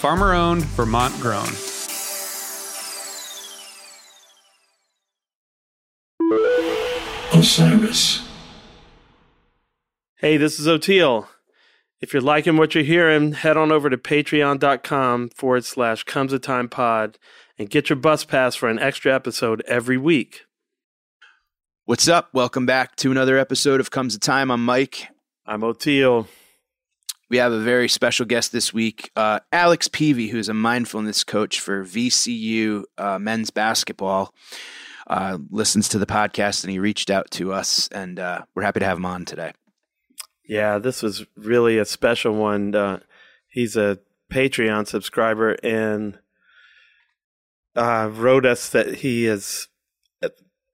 farmer owned, Vermont grown. Osiris. Hey, this is Oteil. If you're liking what you're hearing, head on over to patreon.com forward slash comes a time pod and get your bus pass for an extra episode every week. What's up? Welcome back to another episode of Comes a Time. I'm Mike. I'm Oteil. We have a very special guest this week, uh, Alex Peavey, who's a mindfulness coach for VCU uh, men's basketball. Uh, listens to the podcast and he reached out to us, and uh, we're happy to have him on today. Yeah, this was really a special one. Uh, he's a Patreon subscriber and uh, wrote us that he is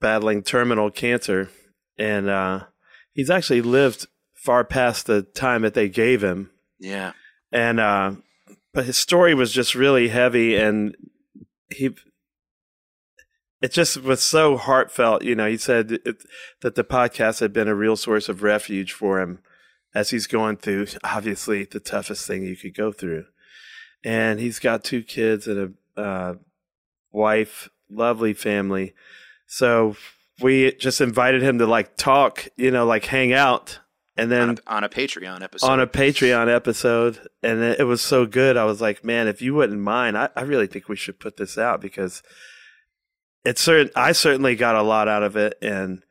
battling terminal cancer, and he's actually lived far past the time that they gave him. Yeah, and uh, but his story was just really heavy, and he it just was so heartfelt. You know, he said it, that the podcast had been a real source of refuge for him as he's going through obviously the toughest thing you could go through. And he's got two kids and a uh, wife, lovely family. So we just invited him to like talk, you know, like hang out. And then on a, on a Patreon episode. On a Patreon episode. And it was so good. I was like, man, if you wouldn't mind, I, I really think we should put this out because it's certain I certainly got a lot out of it and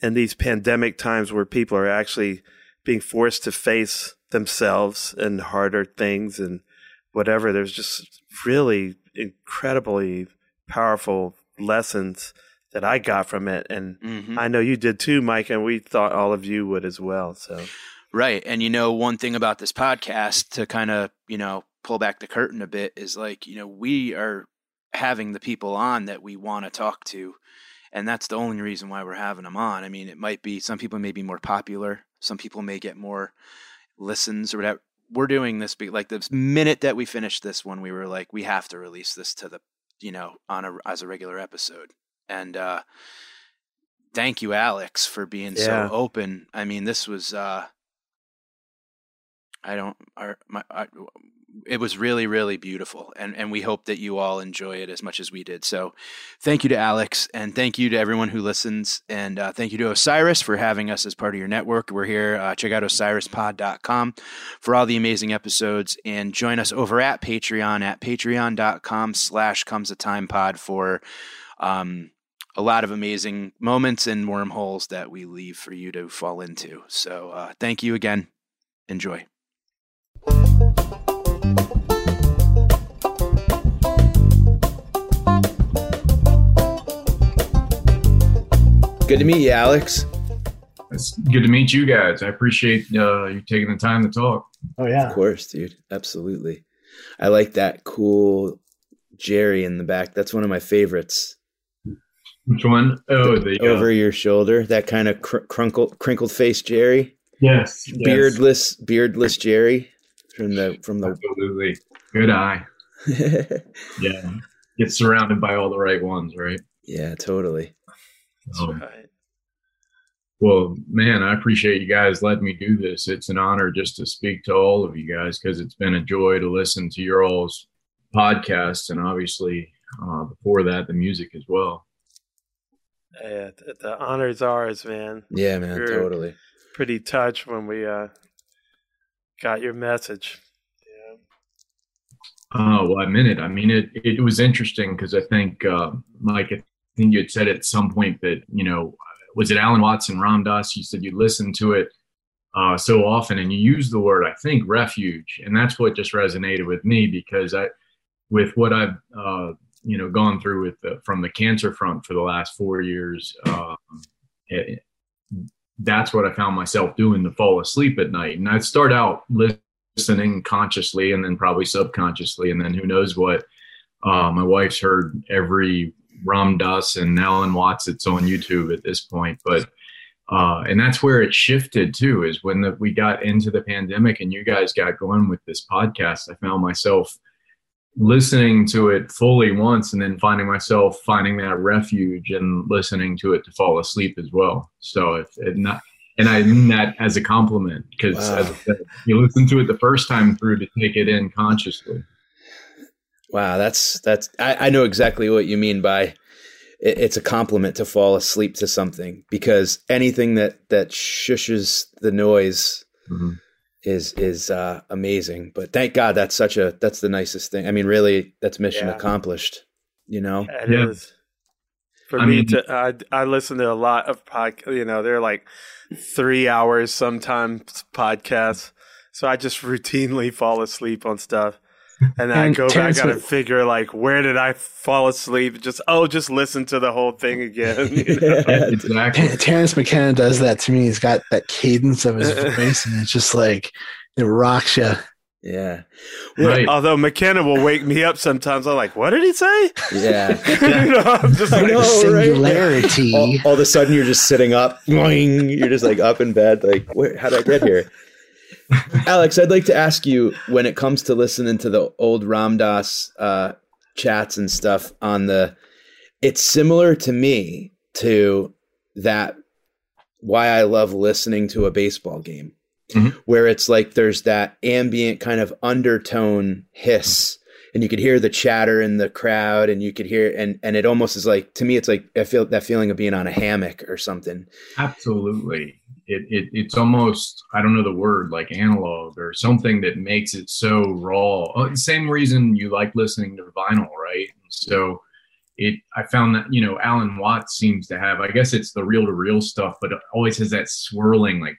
in these pandemic times where people are actually being forced to face themselves and harder things and whatever there's just really incredibly powerful lessons that I got from it and mm-hmm. I know you did too Mike and we thought all of you would as well so right and you know one thing about this podcast to kind of you know pull back the curtain a bit is like you know we are having the people on that we want to talk to. And that's the only reason why we're having them on. I mean, it might be some people may be more popular, some people may get more listens or whatever. We're doing this be, like the minute that we finished this one, we were like, we have to release this to the, you know, on a as a regular episode. And uh, thank you, Alex, for being yeah. so open. I mean, this was uh, I don't our, my I, it was really really beautiful. And and we hope that you all enjoy it as much as we did. So thank you to alex and thank you to everyone who listens. And uh, thank you to osiris for having us as part of your network. We're here uh, check out osirispod.com for all the amazing episodes. And join us over at patreon at patreon.com slash comes a time pod for um, a lot of amazing moments and wormholes that we leave for you to fall into so uh, thank you again enjoy Good to meet you, Alex. It's good to meet you guys. I appreciate uh, you taking the time to talk. Oh yeah, of course, dude. Absolutely. I like that cool Jerry in the back. That's one of my favorites. Which one? Oh, the, the uh, over your shoulder. That kind of cr- crunkled, crinkled face Jerry. Yes, beardless, yes. beardless Jerry from the from the. Absolutely, good eye. yeah, get surrounded by all the right ones, right? Yeah, totally. That's um, right. Well, man, I appreciate you guys letting me do this. It's an honor just to speak to all of you guys because it's been a joy to listen to your all's podcasts and obviously uh, before that, the music as well. Yeah, the, the honor ours, man. Yeah, man, We're totally. Pretty touched when we uh, got your message. Yeah. Oh well, I mean it. I mean it. It was interesting because I think uh, Mike, I think you had said at some point that you know was it Alan Watson, Ram Dass? You said you listened to it uh, so often, and you used the word I think refuge, and that's what just resonated with me because I, with what I've uh, you know gone through with the, from the cancer front for the last four years, um, it, that's what I found myself doing to fall asleep at night, and I'd start out listening consciously and then probably subconsciously, and then who knows what. Uh, my wife's heard every Ram Dass and Alan Watts. It's on YouTube at this point, but uh, and that's where it shifted too. Is when the, we got into the pandemic and you guys got going with this podcast. I found myself listening to it fully once, and then finding myself finding that refuge and listening to it to fall asleep as well. So if it not. And I mean that as a compliment because wow. you listen to it the first time through to take it in consciously. Wow, that's that's I, I know exactly what you mean by it, it's a compliment to fall asleep to something because anything that that shushes the noise mm-hmm. Is is uh, amazing. But thank God that's such a that's the nicest thing. I mean, really, that's mission yeah. accomplished. You know, it yeah. is. For I me mean, to, I I listen to a lot of podcasts. You know, they're like three hours sometimes podcasts. So I just routinely fall asleep on stuff and then and I go Terrence back and figure like where did I fall asleep? Just oh, just listen to the whole thing again. You know? yeah, exactly. Terence McKenna does that to me. He's got that cadence of his voice, and it's just like it rocks you. Yeah. Right. Although McKenna will wake me up sometimes. I'm like, what did he say? Yeah. you know, I'm just like, know, singularity. Right? All, all, of a sudden you're just sitting up. You're just like up in bed. Like, where, how did I get here? Alex, I'd like to ask you when it comes to listening to the old Ram Dass uh, chats and stuff on the, it's similar to me to that why I love listening to a baseball game, mm-hmm. where it's like there's that ambient kind of undertone hiss. And you could hear the chatter in the crowd, and you could hear, and and it almost is like to me, it's like I feel that feeling of being on a hammock or something. Absolutely, it, it it's almost I don't know the word like analog or something that makes it so raw. Oh, same reason you like listening to vinyl, right? So it I found that you know Alan Watts seems to have I guess it's the reel to reel stuff, but it always has that swirling like.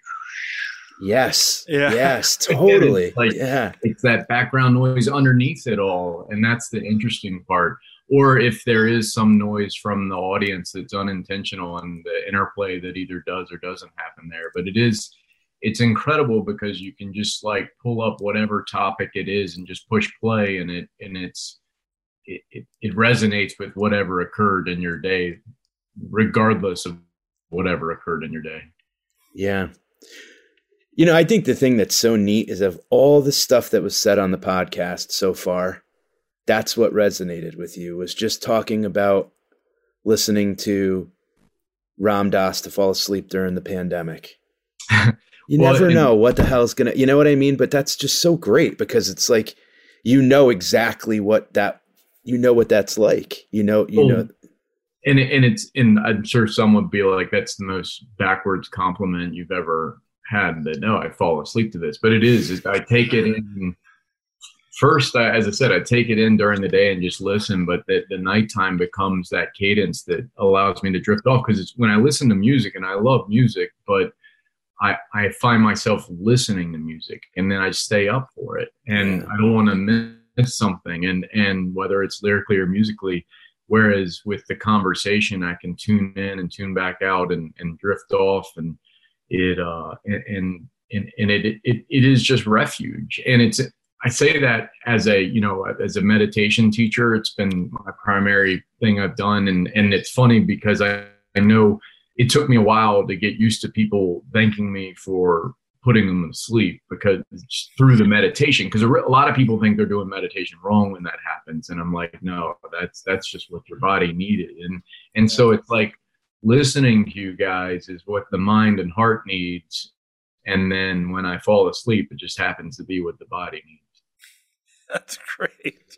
Yes. Yeah. Yes. Totally. like, yeah. It's that background noise underneath it all, and that's the interesting part or if there is some noise from the audience that's unintentional and the interplay that either does or doesn't happen there. But it is it's incredible because you can just like pull up whatever topic it is and just push play and it and it's it, it, it resonates with whatever occurred in your day regardless of whatever occurred in your day. Yeah. You know i think the thing that's so neat is of all the stuff that was said on the podcast so far that's what resonated with you was just talking about listening to Ram Dass to fall asleep during the pandemic. You well, never know what the hell's gonna you know what I mean? But that's just so great because it's like you know exactly what that you know what that's like. You know, you well, know and and it's and I'm sure some would be like that's the most backwards compliment you've ever had that no, I fall asleep to this. But it is, I take it in first, I, as I said, I take it in during the day and just listen, but the, the nighttime becomes that cadence that allows me to drift off because it's when I listen to music and I love music, but I, I find myself listening to music and then I stay up for it and. I don't want to miss something and, and whether it's lyrically or musically, whereas with the conversation, I can tune in and tune back out and, and drift off and it, uh, and, and, and it, it, it is just refuge and it's I say that as a you know as a meditation teacher, it's been my primary thing I've done, and and it's funny because I, I know it took me a while to get used to people thanking me for putting them to sleep because through the meditation because a, a lot of people think they're doing meditation wrong when that happens. And i'm like no that's that's just what your body needed. And and so it's like listening to you guys is what the mind and heart needs. And then when i fall asleep it just happens to be what the body needs That's great.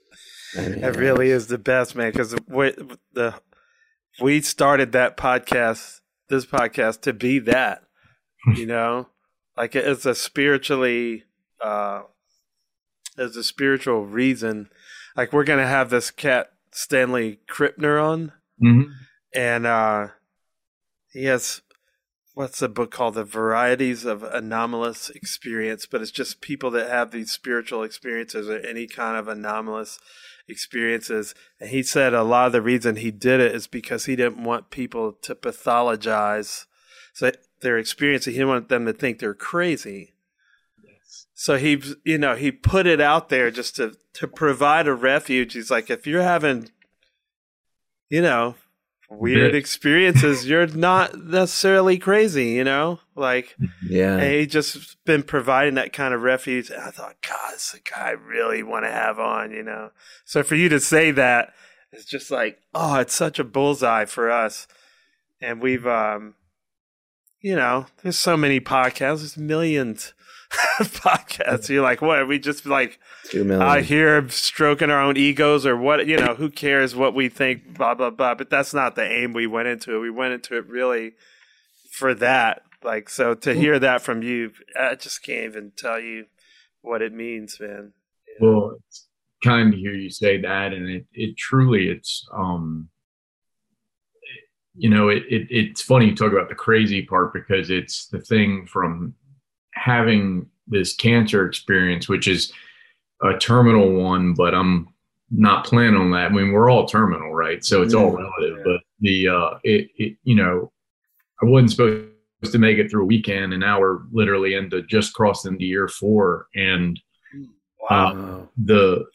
That really is the best, man. Because the we started that podcast, this podcast, to be that. you know, like it's a spiritually, uh, there's a spiritual reason. Like we're gonna have this cat Stanley Krippner on, mm-hmm. and uh, he has what's the book called? The Varieties of Anomalous Experience, but it's just people that have these spiritual experiences or any kind of anomalous experiences. And he said a lot of the reason he did it is because he didn't want people to pathologize so their experience. He didn't want them to think they're crazy. So he, you know, he put it out there just to to provide a refuge. He's like, if you're having, you know, weird experiences, you're not necessarily crazy, you know? Like, Yeah. he just been providing that kind of refuge. And I thought, God, this is a guy I really want to have on, you know? So for you to say that, it's just like, oh, it's such a bullseye for us. And we've, um, you know, there's so many podcasts, there's millions of podcasts. You're like, what? Are we just like, out here stroking our own egos or what you know who cares what we think blah blah blah. But that's not the aim. We went into it. We went into it really for that. Like so to hear that from you i just can't even tell you what it means man. Well, it's kind to hear you say that, and it, it truly, it's, um, you know, it, it, it's funny you talk about the crazy part because it's the thing from having this cancer experience, which is a terminal one, but I'm not planning on that. I mean, we're all terminal, right? So it's all Yeah. relative, but the, uh, it, it, you know, I wasn't supposed to make it through a weekend, and now we're literally into just crossing into year four, and wow Wow. the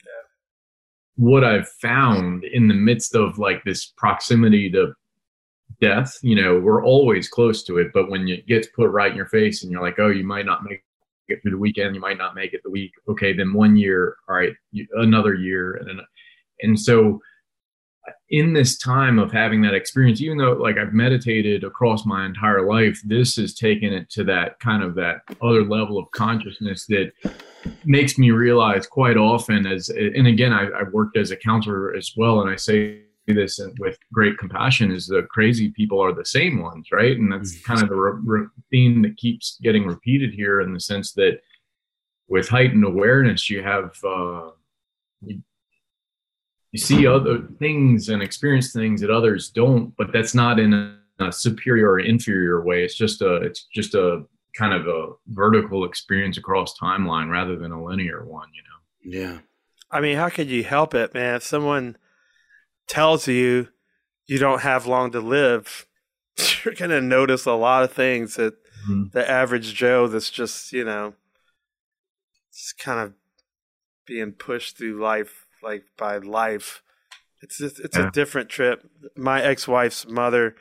what I've found in the midst of like this proximity to death, you know, we're always close to it, but when it gets put right in your face and you're like, oh, you might not make it through the weekend, you might not make it the week. Okay, then one year, all right, another year, and and so in this time of having that experience, even though like I've meditated across my entire life, this has taken it to that kind of that other level of consciousness that makes me realize quite often as and again I, I worked as a counselor as well and i say this with great compassion is the crazy people are the same ones right? And that's kind of the re- re- theme that keeps getting repeated here in the sense that with heightened awareness you have uh, you, you see other things and experience things that others don't but that's not in a, a superior or inferior way. It's just a it's just a kind of a vertical experience across timeline rather than a linear one you know? Yeah. i mean how could you help it man? If someone tells you you don't have long to live you're going to notice a lot of things that Mhm. the average joe that's just you know just kind of being pushed through life like by life it's just, it's Yeah. a different trip my ex-wife's mother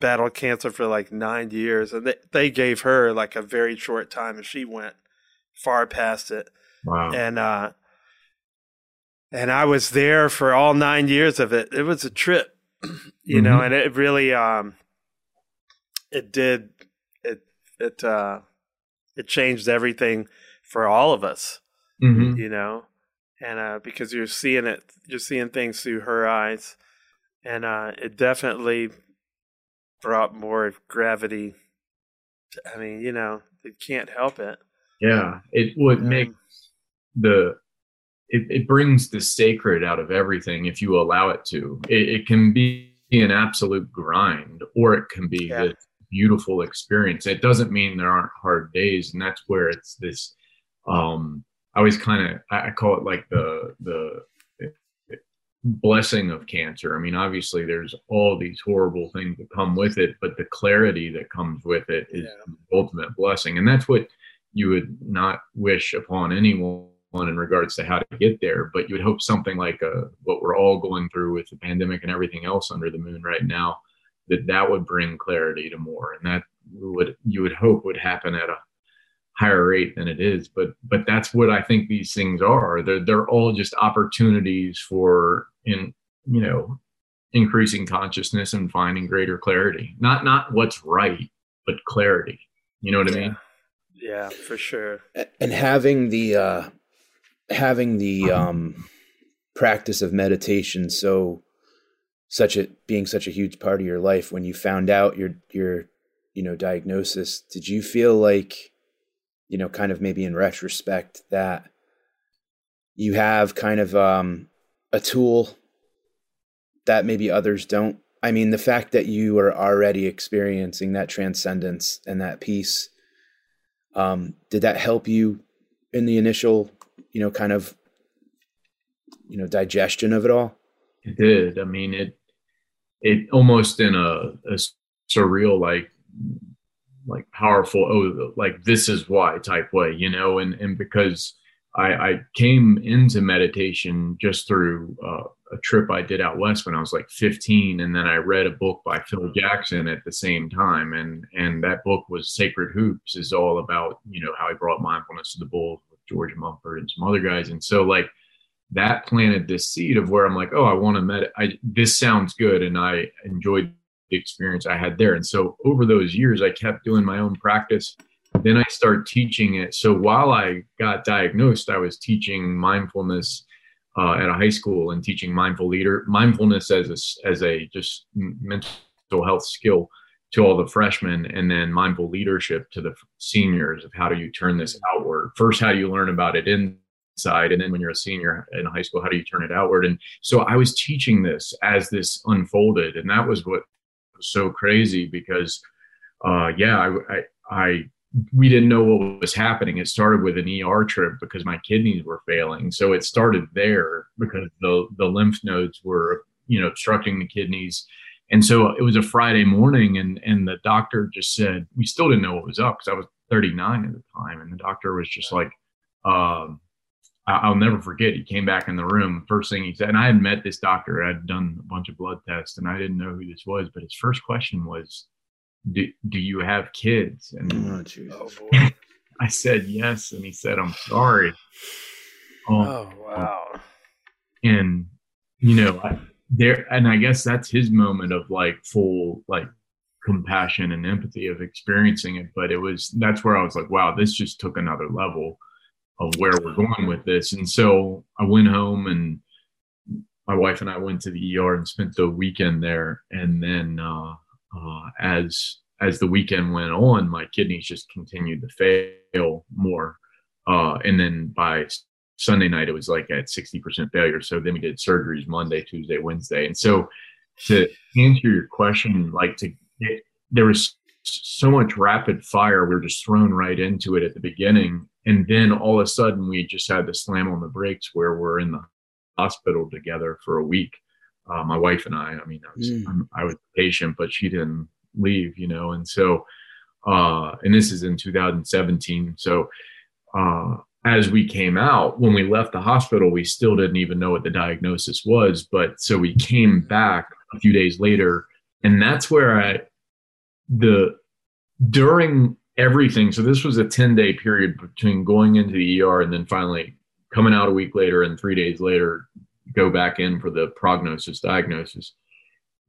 battled cancer for like nine years and they, they gave her like a very short time and she went far past it wow and uh and I was there for all nine years of it. It was a trip, you know, Mhm. and it really um it did it it uh it changed everything for all of us, Mhm. you know. And uh because you're seeing it you're seeing things through her eyes. And uh it definitely brought more gravity to, I mean, you know, you can't help it. yeah it would Um, make the it, it brings the sacred out of everything if you allow it to. It, it can be an absolute grind or it can be Yeah. this beautiful experience. It doesn't mean there aren't hard days and that's where it's this um i always kind of i I call it like the the blessing of cancer. I mean obviously there's all these horrible things that come with it but the clarity that comes with it is Yeah. the ultimate blessing. And that's what you would not wish upon anyone in regards to how to get there but you would hope something like uh, what we're all going through with the pandemic and everything else under the moon right now that that would bring clarity to more. And that would you would hope would happen at a higher rate than it is. But but that's what i think these things are. They're they're all just opportunities for in you know increasing consciousness and finding greater clarity. Not not what's right but clarity. You know what i mean? Yeah, for sure. and having the uh having the um practice of meditation so such a being such a huge part of your life when you found out your your you know diagnosis did you feel like you know kind of maybe in retrospect that you have kind of um a tool that maybe others don't? I mean, the fact that you are already experiencing that transcendence and that peace, um, did that help you in the initial, you know, kind of, you know, digestion of it all? It did. I mean, it, it almost in a, a surreal, like, like powerful, oh, like this is why type way, you know, and, and because I, I came into meditation just through, uh, a trip I did out west when I was like 15, and then I read a book by Phil Jackson at the same time, and and that book was Sacred Hoops, is all about you know how he brought mindfulness to the with George Mumford and some other guys, and so like that planted this seed of where I'm like, oh, I want to med. I this sounds good, and I enjoyed the experience I had there, and so over those years, I kept doing my own practice. Then I started teaching it. So while I got diagnosed, I was teaching mindfulness uh, at a high school and teaching mindful leader mindfulness as a, as a just mental health skill to all the freshmen and then mindful leadership to the seniors of how do you turn this outward first how do you learn about it inside and then when you're a senior in high school how do you turn it outward and so i was teaching this as this unfolded and that was what was so crazy because uh, yeah I, I, I we didn't know what was happening. It started with an ER trip because my kidneys were failing. So it started there because the the lymph nodes were, you know, obstructing the kidneys. And so it was a Friday morning and and the doctor just said, we still didn't know what was up because I was 39 at the time. And the doctor was just like, um, I'll never forget. He came back in the room. First thing he said, and I had met this doctor. I'd done a bunch of blood tests, and I didn't know who this was. But his first question was, do, do you have kids? And oh, oh, I said yes. And he said, I'm sorry. Um, oh, wow. And, you know, I, there, and I guess that's his moment of like full, like, compassion and empathy of experiencing it. But it was, that's where I was like, wow, this just took another level of where we're going with this. And so I went home and my wife and I went to the ER and spent the weekend there. And then, uh, uh, as as the weekend went on, my kidneys just continued to fail more. Uh, and then by Sunday night, it was like at 60% failure. So then we did surgeries Monday, Tuesday, Wednesday. And so to answer your question, like to get, there was so much rapid fire. We were just thrown right into it at the beginning. And then all of a sudden, we just had to slam on the brakes where we're in the hospital together for a week uh, my wife and I. I mean, I was mm. I was patient, but she didn't leave, you know. And so, uh, and this is in 2017. So, uh, as we came out, when we left the hospital, we still didn't even know what the diagnosis was. But so we came back a few days later, and that's where I the during everything. So this was a 10 day period between going into the ER and then finally coming out a week later and three days later go back in for the prognosis diagnosis.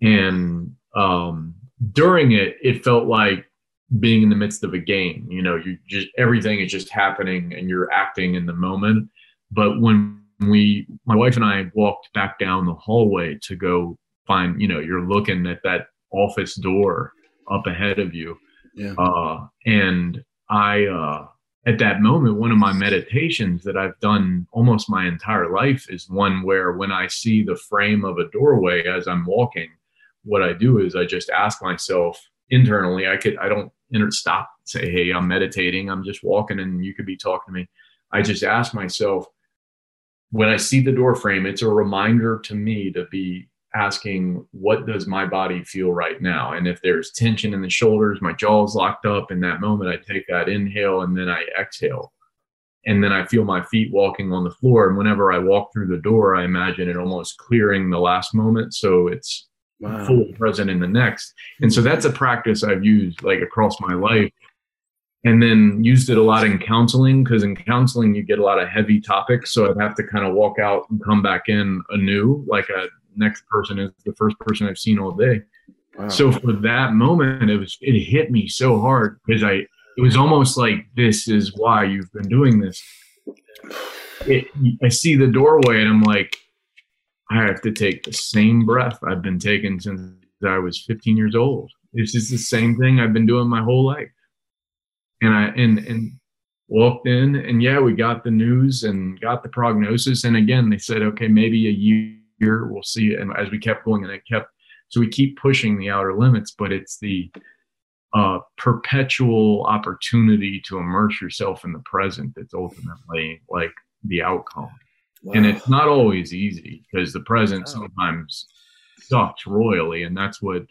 And um, during it, it felt like being in the midst of a game. You know, you just everything is just happening and you're acting in the moment. But when we, my wife and I, walked back down the hallway to go find, you know, you're looking at that office door up ahead of you. Yeah. Uh, and I, uh, at that moment, one of my meditations that I've done almost my entire life is one where when I see the frame of a doorway as I'm walking, what I do is I just ask myself internally, I could, I don't inter- stop, say, Hey, I'm meditating. I'm just walking and you could be talking to me. I just ask myself, when I see the door frame, it's a reminder to me to be asking what does my body feel right now and if there's tension in the shoulders my jaw's locked up in that moment i take that inhale and then i exhale and then i feel my feet walking on the floor and whenever i walk through the door i imagine it almost clearing the last moment so it's wow. full present in the next and so that's a practice i've used like across my life and then used it a lot in counseling because in counseling you get a lot of heavy topics so i'd have to kind of walk out and come back in anew like a next person is the first person I've seen all day. Wow. So for that moment, it was it hit me so hard because I it was almost like this is why you've been doing this. It, I see the doorway and I'm like, I have to take the same breath I've been taking since I was 15 years old. This is the same thing I've been doing my whole life. And I and and walked in and yeah, we got the news and got the prognosis. And again, they said, okay, maybe a year We'll see. And as we kept going, and it kept So we keep pushing the outer limits, but it's the uh, perpetual opportunity to immerse yourself in the present that's ultimately like the outcome. Wow. And it's not always easy because the present sometimes sucks royally, and that's what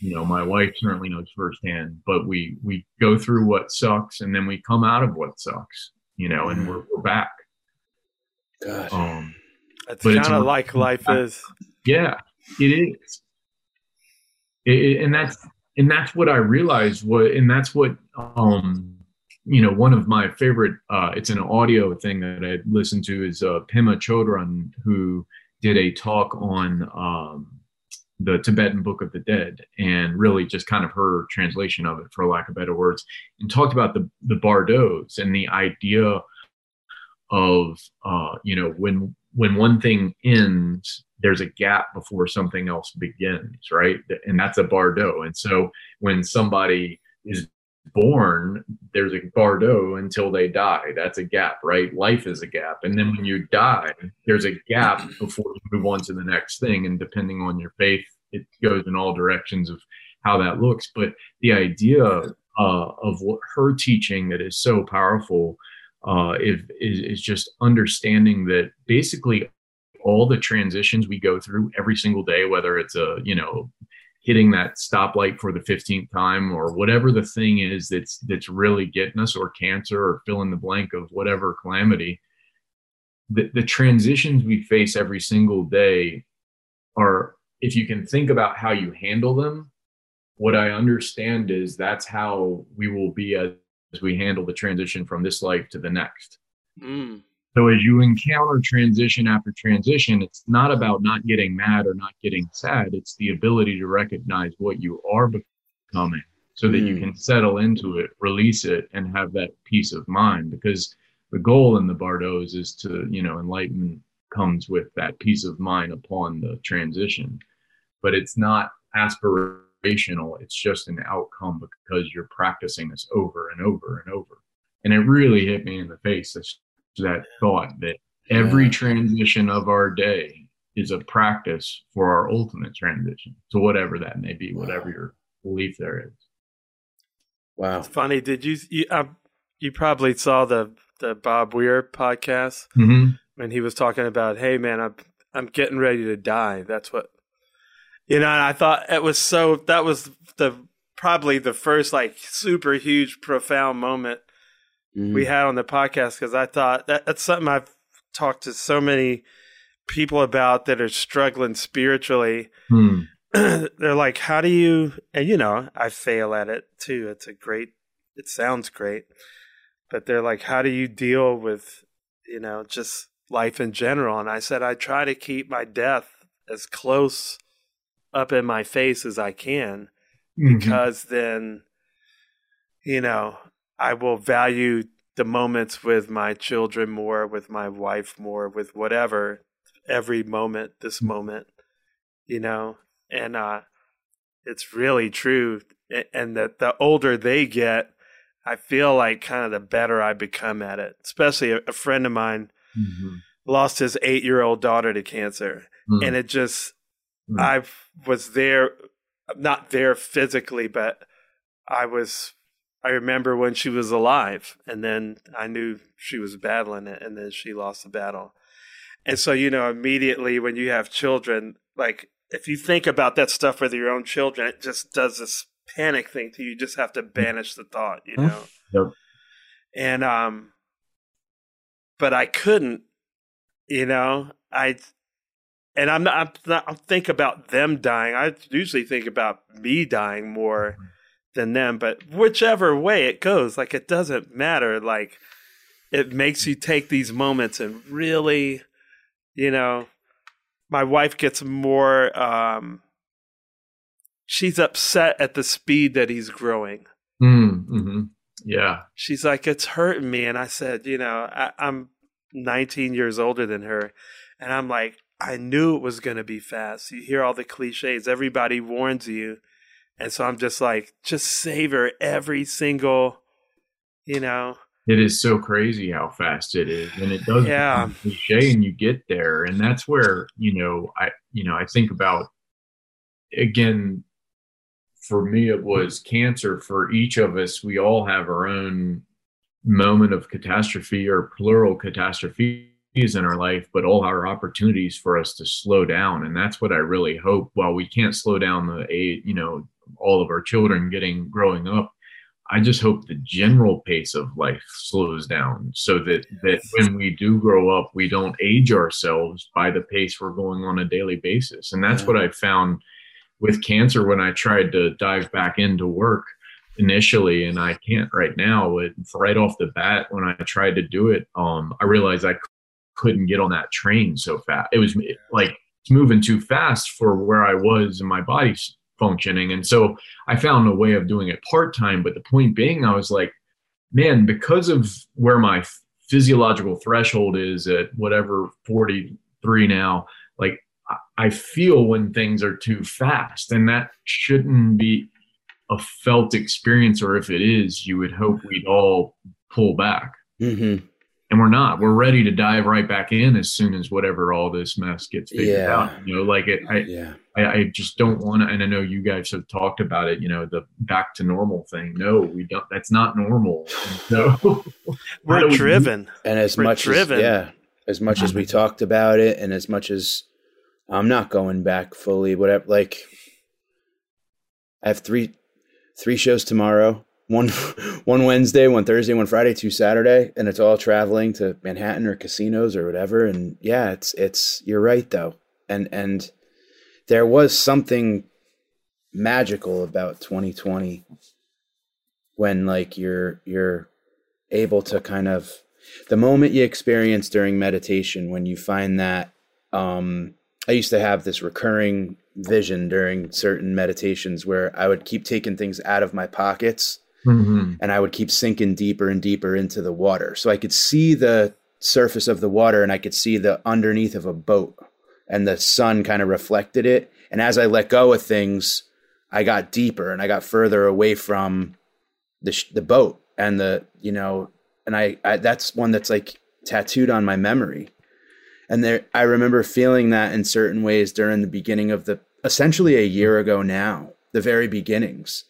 you know my wife certainly knows firsthand. But we we go through what sucks, and then we come out of what sucks, you know, and we're, we're back. God. Um, that's kind of like life is. Yeah, it is. It, it, and that's and that's what I realized. What and that's what um you know, one of my favorite, uh, it's an audio thing that I listened to is uh, Pema Chodron, who did a talk on um, the Tibetan Book of the Dead and really just kind of her translation of it, for lack of better words, and talked about the, the bardos and the idea of, uh, you know, when when one thing ends, there's a gap before something else begins, right? And that's a bardo. And so when somebody is born, there's a bardo until they die. That's a gap, right? Life is a gap. And then when you die, there's a gap before you move on to the next thing. And depending on your faith, it goes in all directions of how that looks. But the idea uh, of what her teaching that is so powerful uh, is, is just understanding that basically all the transitions we go through every single day, whether it's a, you know, hitting that stoplight for the 15th time or whatever the thing is that's that's really getting us or cancer or fill in the blank of whatever calamity the, the transitions we face every single day are if you can think about how you handle them what i understand is that's how we will be as, as we handle the transition from this life to the next mm. So as you encounter transition after transition, it's not about not getting mad or not getting sad. It's the ability to recognize what you are becoming so that mm. you can settle into it, release it, and have that peace of mind. Because the goal in the Bardos is to, you know, enlightenment comes with that peace of mind upon the transition. But it's not aspirational, it's just an outcome because you're practicing this over and over and over. And it really hit me in the face that thought that every transition of our day is a practice for our ultimate transition to whatever that may be, whatever your belief there is. Wow, it's funny. Did you you, uh, you probably saw the the Bob Weir podcast mm-hmm. when he was talking about, hey man, I'm I'm getting ready to die. That's what you know. And I thought it was so. That was the probably the first like super huge profound moment mm. we had on the podcast because I thought that, that's something I've talked to so many people about that are struggling spiritually. Mm. They're like, how do you, and you know, I fail at it too. It's a great, it sounds great, but they're like, how do you deal with, you know, just life in general? And I said, I try to keep my death as close up in my face as I can mm-hmm. because then, you know, I will value the moments with my children more, with my wife more, with whatever, every moment, this mm. moment, you know, and uh, it's really true. And that the older they get, I feel like kind of the better I become at it. Especially a, a friend of mine mm-hmm. lost his eight year old daughter to cancer, mm-hmm. and it just, mm-hmm. I was there, not there physically, but I was I remember when she was alive, and then I knew she was battling it, and then she lost the battle. And so, you know, immediately when you have children, like if you think about that stuff with your own children, it just does this panic thing to you. You just have to banish the thought, you know. Yep. And um, but I couldn't, you know. I and I'm not. I'm not. I think about them dying. I usually think about me dying more. Mm-hmm than them. But whichever way it goes, like it doesn't matter. Like it makes you take these moments and really, you know, my wife gets more. um She's upset at the speed that he's growing. Mm, mm-hmm. Yeah. She's like, it's hurting me. And I said, you know, I, I'm 19 years older than her. And I'm like, I knew it was going to be fast. You hear all the cliches. Everybody warns you and so I'm just like, just savor every single, you know. It is so crazy how fast it is, and it does yeah. cliche, and you get there, and that's where you know I you know I think about again, for me, it was cancer. For each of us, we all have our own moment of catastrophe or plural catastrophes in our life, but all our opportunities for us to slow down. And that's what I really hope. While we can't slow down the you know, all of our children getting growing up, I just hope the general pace of life slows down so that that when we do grow up, we don't age ourselves by the pace we're going on a daily basis. And that's what I found with cancer when I tried to dive back into work initially and I can't right now. It, right off the bat, when I tried to do it, um, I realized I couldn't get on that train so fast. It was like it's moving too fast for where I was in my body's functioning. And so I found a way of doing it part time. But the point being, I was like, man, because of where my physiological threshold is at whatever 43 now, like I feel when things are too fast. And that shouldn't be a felt experience, or if it is, you would hope we'd all pull back. Mm-hmm. And we're not. We're ready to dive right back in as soon as whatever all this mess gets figured yeah. out. You know, like it. I, yeah. I, I just don't want to. And I know you guys have talked about it. You know, the back to normal thing. No, we don't. That's not normal. So we're driven. We, and as we're much driven. as yeah, as much as we talked about it, and as much as I'm not going back fully. Whatever. Like, I have three three shows tomorrow. One one Wednesday, one Thursday, one Friday, two Saturday, and it's all traveling to Manhattan or casinos or whatever. And yeah, it's it's you're right though. And and there was something magical about 2020 when like you're you're able to kind of the moment you experience during meditation when you find that um I used to have this recurring vision during certain meditations where I would keep taking things out of my pockets mm-hmm. and I would keep sinking deeper and deeper into the water. So I could see the surface of the water and I could see the underneath of a boat and the sun kind of reflected it. And as I let go of things, I got deeper and I got further away from the, sh- the boat and the, you know, and I, I, that's one that's like tattooed on my memory and there, I remember feeling that in certain ways during the beginning of the, essentially a year ago now, the very beginnings,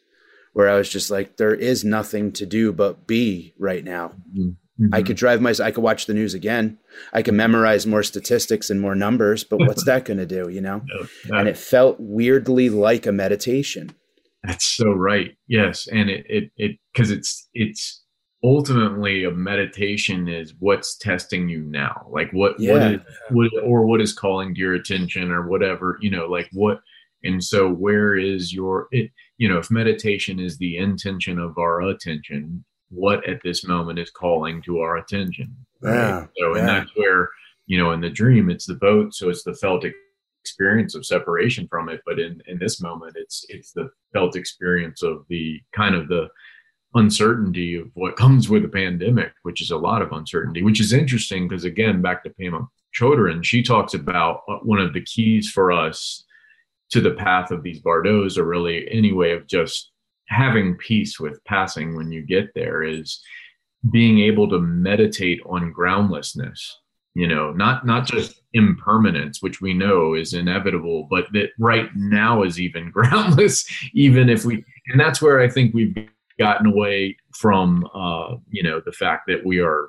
where I was just like, there is nothing to do but be right now. Mm-hmm. I mm-hmm. could drive my, I could watch the news again. I could memorize more statistics and more numbers, but what's that going to do, you know? No, and it felt weirdly like a meditation. That's so right. Yes. And it, it, it, cause it's, it's, ultimately a meditation is what's testing you now like what yeah. what is what or what is calling to your attention or whatever you know like what and so where is your it you know if meditation is the intention of our attention what at this moment is calling to our attention right yeah. so and yeah. that's where you know in the dream it's the boat so it's the felt experience of separation from it but in in this moment it's it's the felt experience of the kind of the uncertainty of what comes with a pandemic, which is a lot of uncertainty, which is interesting because, again, back to Pema Chodron, she talks about uh, one of the keys for us to the path of these bardos, or really any way of just having peace with passing when you get there, is being able to meditate on groundlessness you know not not just impermanence which we know is inevitable but that right now is even groundless even if we and that's where i think we've gotten away from uh, you know the fact that we are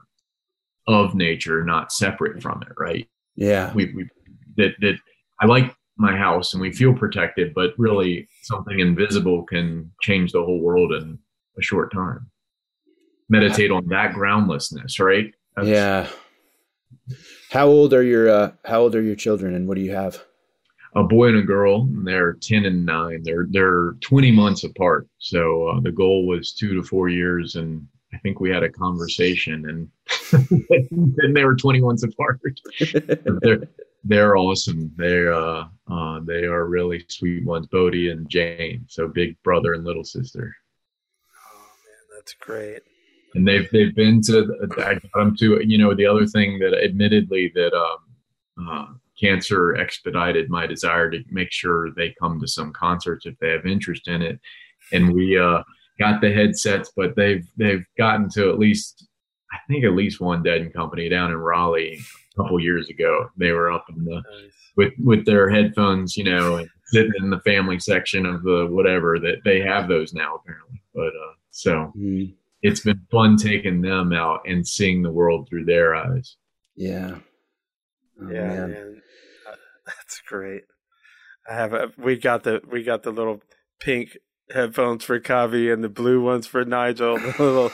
of nature, not separate from it, right? Yeah. We, we that that I like my house and we feel protected, but really something invisible can change the whole world in a short time. Meditate on that groundlessness, right? That's, yeah. How old are your uh, How old are your children, and what do you have? a boy and a girl. And they're ten and nine. They're they're twenty months apart. So uh, the goal was two to four years, and I think we had a conversation, and and they were twenty months apart. they're they're awesome. They uh, uh they are really sweet ones, Bodie and Jane. So big brother and little sister. Oh man, that's great. And they've they've been to I got them to you know the other thing that admittedly that um uh, cancer expedited my desire to make sure they come to some concerts if they have interest in it and we uh, got the headsets but they've they've gotten to at least i think at least one dead and company down in raleigh a couple years ago they were up in the nice. with with their headphones you know and sitting in the family section of the whatever that they have those now apparently. But uh, so Mm, it's been fun taking them out and seeing the world through their eyes. yeah. Oh, yeah, man. man. Uh, That's great. I have a, we got the we got the little pink headphones for Kavi and the blue ones for Nigel. The little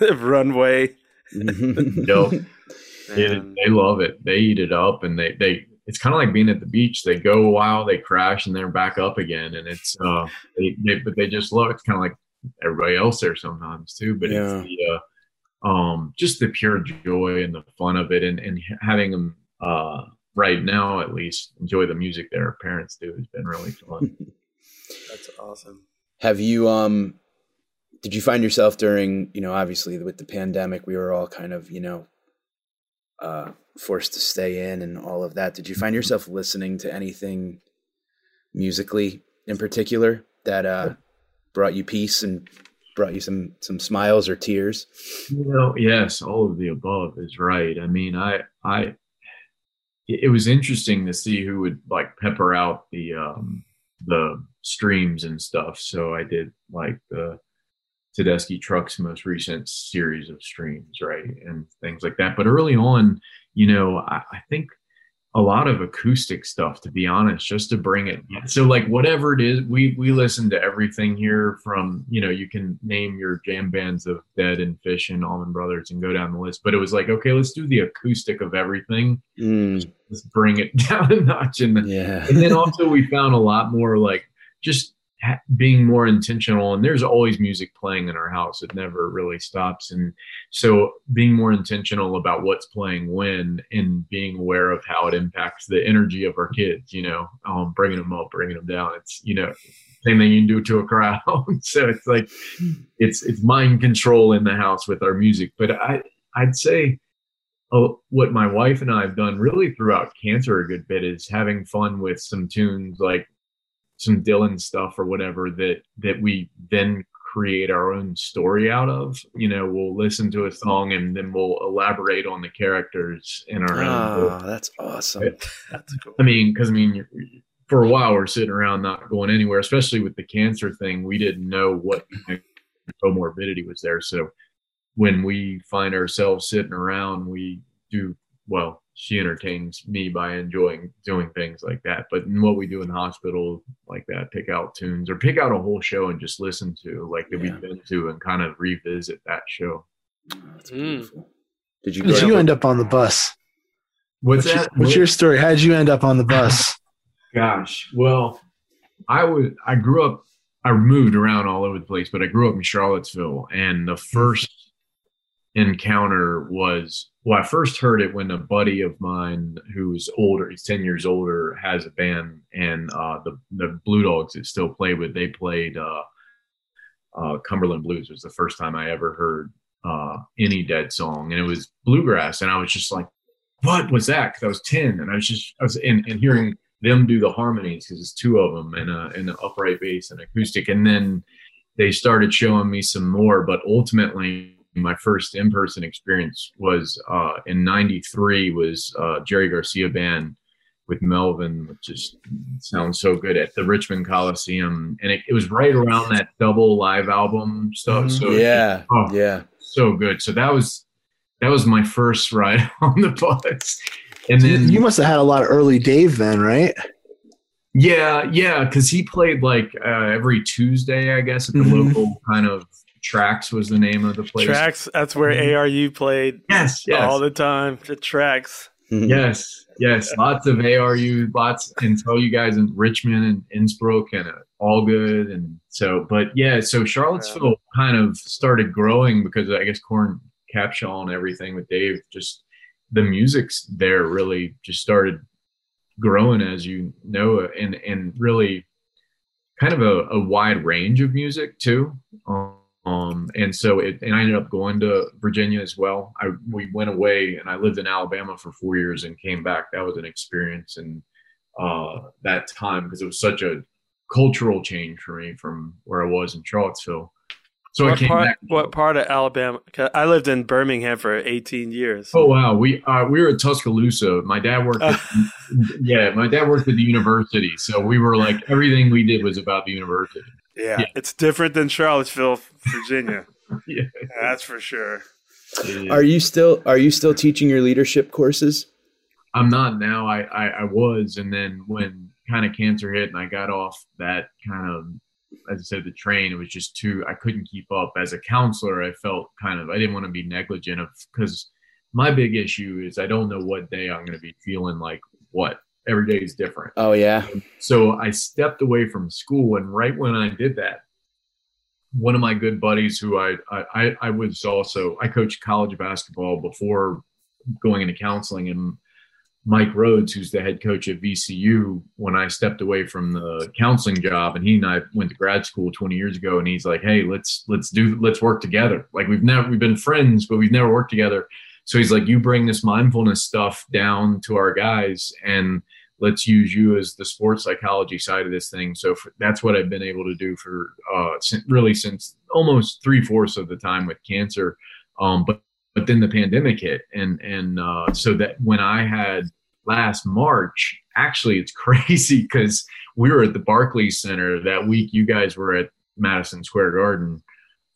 runway. Dope. Yeah, And- they love it. They eat it up, and they they. It's kind of like being at the beach. They go a while, they crash, and they're back up again. And it's uh, they, they but they just love. it. It's kind of like everybody else there sometimes too. But Yeah. it's the uh, um, just the pure joy and the fun of it, and and having them uh right now at least enjoy the music their parents do has been really fun. That's awesome. Have you um did you find yourself during, you know, obviously with the pandemic we were all kind of, you know, uh forced to stay in and all of that. Did you find yourself listening to anything musically in particular that uh brought you peace and brought you some some smiles or tears? You know, yes, all of the above is right. I mean, I, I, it was interesting to see who would like pepper out the, um, the streams and stuff. So I did like the Tedeschi Trucks' most recent series of streams, right, and things like that. But early on, you know, I, I think a lot of acoustic stuff to be honest just to bring it so like whatever it is we we listen to everything here from you know you can name your jam bands of dead and Phish and allman brothers and go down the list. But it was like okay let's do the acoustic of everything. Mm, let's bring it down a notch. And, yeah. and then also we found a lot more like just being more intentional and there's always music playing in our house. It never really stops. And so being more intentional about what's playing when and being aware of how it impacts the energy of our kids you know um, bringing them up bringing them down. It's you know same thing you can do to a crowd. So it's like it's it's mind control in the house with our music. But i i'd say oh, what my wife and I have done really throughout cancer a good bit is having fun with some tunes like some Dylan stuff or whatever that that we then create our own story out of. You know, we'll listen to a song and then we'll elaborate on the characters in our own. Oh, that's awesome. That's cool. I mean, because I mean, for a while we're sitting around not going anywhere, especially with the cancer thing. We didn't know what comorbidity was there, so when we find ourselves sitting around, we do well. She entertains me by enjoying doing things like that. But in what we do in the hospital, like that, pick out tunes or pick out a whole show and just listen to, like that Yeah. we've been to, and kind of revisit that show. That's Mm. beautiful. Did you did you up end up on the bus? What's What's, your, that? what's your story? How did you end up on the bus? Gosh, well, I was I grew up I moved around all over the place, but I grew up in Charlottesville and the first encounter was well, I first heard it when a buddy of mine who's older, he's 10 years older, has a band and uh the the Blue Dogs that still play with, they played uh uh Cumberland Blues was the first time I ever heard uh any dead song and it was bluegrass and I was just like what was that? Because I was 10 and I was just, I was in, and hearing them do the harmonies because it's two of them and, a, and an upright bass and acoustic. And then they started showing me some more, but ultimately my first in-person experience was uh, in 93 was uh, Jerry Garcia band with Melvin, which just sounds so good at the Richmond Coliseum. And it, it was right around that double live album stuff. Mhm. So Yeah. Oh. Yeah. so good. So that was, that was my first ride on the bus. And then you must have had a lot of early Dave then, right? Yeah, yeah, because he played like uh, every Tuesday, I guess, at the Mhm. local kind of Trax was the name of the place. Trax. That's where ARU played Yes, yes, all the time. The Trax. yes, yes. Lots of ARU, lots, and tell you guys in Richmond and Innsbruck and uh, all good. And so, but yeah, so Charlottesville kind of started growing because I guess Coran Capshaw and everything with Dave, just the music's there really just started growing as you know and and really kind of a, a wide range of music too um and so it and i ended up going to virginia as well i we went away and i lived in alabama for four years and came back that was an experience and uh that time because it was such a cultural change for me from where i was in charlottesville So I what came part? back. What part of Alabama? I lived in Birmingham for 18 years. Oh wow, we uh, we were at Tuscaloosa. My dad worked. At, yeah, my dad worked at the university, so we were like everything we did was about the university. Yeah, yeah. it's different than Charlottesville, Virginia. Yeah. That's for sure. Are you still are you still teaching your leadership courses? I'm not now. I, I I was, and then when kind of cancer hit, and I got off that kind of, as I said, the train. It was just too. I couldn't keep up. As a counselor, I felt kind of. I didn't want to be negligent of because my big issue is I don't know what day I'm going to be feeling like what. Every day is different. Oh yeah. So I stepped away from school, and right when I did that, one of my good buddies, who I I, I was also I coached college basketball before going into counseling, and Mike Rhoades, who's the head coach at VCU, when I stepped away from the counseling job, and he and I went to grad school 20 years ago, and he's like, "Hey, let's let's do let's work together. Like we've never we've been friends, but we've never worked together." So he's like, "You bring this mindfulness stuff down to our guys, and let's use you as the sports psychology side of this thing." So for, that's what I've been able to do for uh, really since almost three fourths of the time with cancer. Um, but but then the pandemic hit and and uh, so that when i had last march actually it's crazy because we were at the barclays center that week you guys were at madison square garden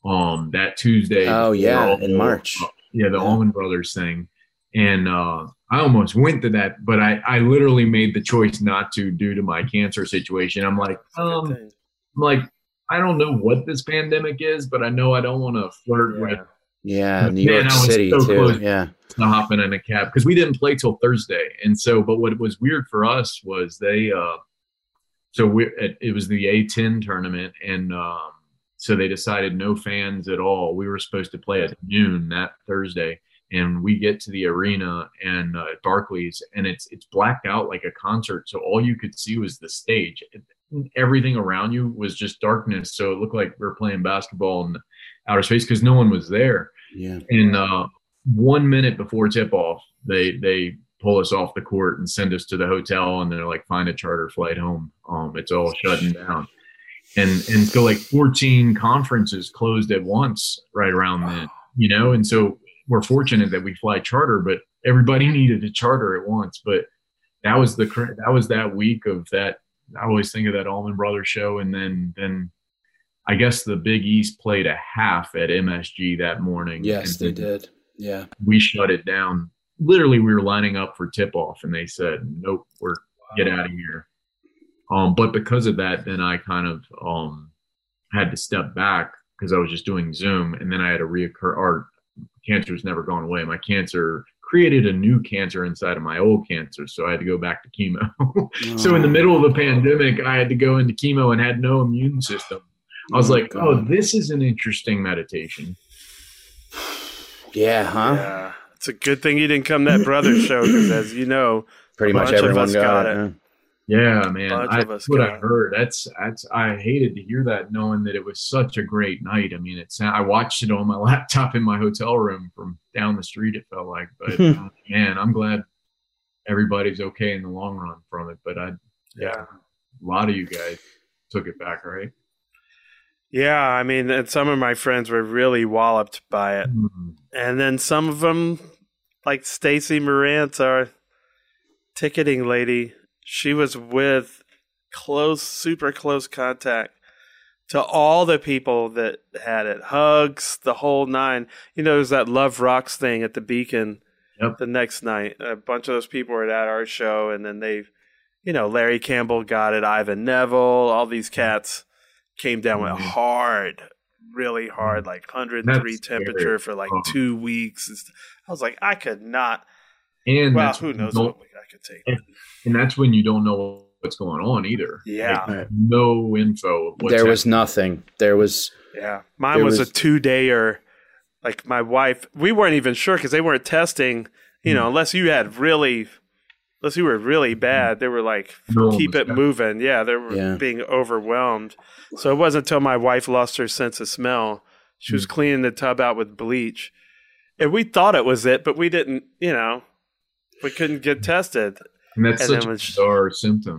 um that tuesday Oh, yeah, in March. Yeah the Yeah. allman brothers thing and uh i almost went to that but i i literally made the choice not to due to my cancer situation i'm like It's a good um. I'm like i don't know what this pandemic is but i know i don't want to flirt with Yeah. Yeah, New Man, York I City so too. Yeah. to hopping in a cab because we didn't play till Thursday. And so, but what was weird for us was they, uh, so we it, it was the A10 tournament, and um, so they decided no fans at all. We were supposed to play at noon that Thursday, and we get to the arena and uh, at Barclays, and it's it's blacked out like a concert. So all you could see was the stage. Everything around you was just darkness. So it looked like we were playing basketball in outer space because no one was there. Yeah. And uh, one minute before tip off, they they pull us off the court and send us to the hotel, and they're like, "Find a charter flight home. Um, it's all shutting down." And and so like 14 conferences closed at once right around then, you know. And so we're fortunate that we fly charter, but everybody needed a charter at once. But that was the that was that week of that. I always think of that Allman Brothers show, and then then I guess the Big East played a half at MSG that morning. Yes, they did. Yeah. We shut it down. Literally, we were lining up for tip off, and they said, "Nope, we're get out of here." Um, but because of that, then I kind of um had to step back because I was just doing Zoom, and then I had a reoccur. Our cancer's never gone away. My cancer created a new cancer inside of my old cancer, so I had to go back to chemo. so in the middle of the pandemic, I had to go into chemo and had no immune system. I was Oh, like, oh, this is an interesting meditation. Yeah, huh? Yeah. It's a good thing you didn't come to that brother show because, as you know, Pretty A much bunch of everyone us got, got it. it. Yeah. Yeah, man. I, of us that's what I got it. heard. That's that's I hated to hear that, knowing that it was such a great night. I mean, it's I watched it on my laptop in my hotel room from down the street. It felt like, but uh, man, I'm glad everybody's okay in the long run from it. But I, yeah. a lot of you guys took it back, right? Yeah. I mean, and some of my friends were really walloped by it. Mhm. And then some of them, like Stacy Morant, our ticketing lady, she was with close, super close contact to all the people that had it. Hugs, the whole nine. You know, there's that Love Rocks thing at the Beacon Yep. the next night. A bunch of those people were at our show, and then they, you know, Larry Campbell got it, Ivan Neville, all these cats came down with Mhm. hard, really hard, like 103 That's scary. temperature for like Oh. two weeks. I was like, I could not. And Well, that's who when you knows don't- what I could take. and that's when you don't know what's going on either. Yeah. Like, no info. of what's There was nothing. There was Yeah, mine was, was- a two dayer. Like my wife, we weren't even sure because they weren't testing. You Hmm. know, unless you had really, unless you were really bad, they were like No keep it testing. moving. Yeah, they were Yeah. being overwhelmed. So it wasn't until my wife lost her sense of smell. She Hmm. was cleaning the tub out with bleach, and we thought it was it, but we didn't. You know, we couldn't get tested. And that's and such then a when she- symptom.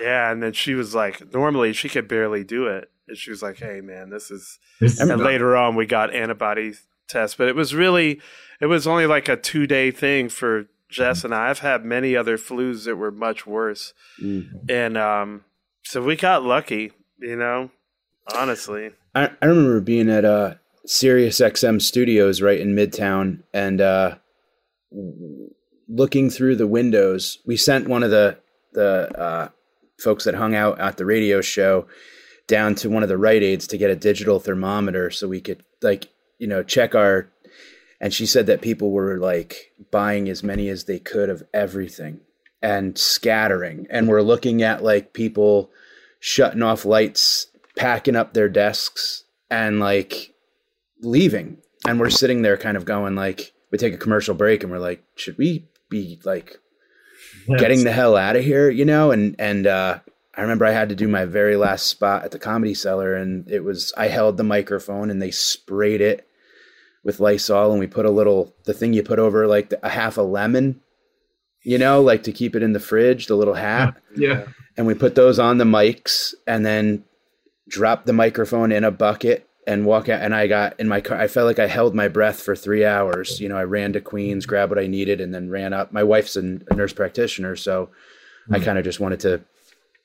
Yeah, and then she was like, normally she could barely do it, And she was like, "Hey, man, this is." This And is- later on, we got antibody tests, but it was really, it was only like a two day thing for Jess and I. I've had many other flus that were much worse, Mm. and um, so we got lucky, you know. Honestly, I, I remember being at uh, Sirius XM Studios right in Midtown and uh, looking through the windows. We sent one of the the uh, folks that hung out at the radio show down to one of the Rite Aids to get a digital thermometer so we could like you know check our. And she said that people were like buying as many as they could of everything and scattering. And we're looking at like people shutting off lights, packing up their desks, and like leaving. And we're sitting there kind of going like, we take a commercial break and we're like, should we be like getting the hell out of here, you know? And and uh I remember I had to do my very last spot at the comedy cellar and it was I held the microphone and they sprayed it with Lysol and we put a little the thing you put over like the, a half a lemon, you know, like to keep it in the fridge, the little hat yeah. and we put those on the mics and then dropped the microphone in a bucket and walk out and I got in my car I felt like I held my breath for 3 hours. You know I ran to Queens grabbed what I needed and then ran up. My wife's a nurse practitioner so I kind of just wanted to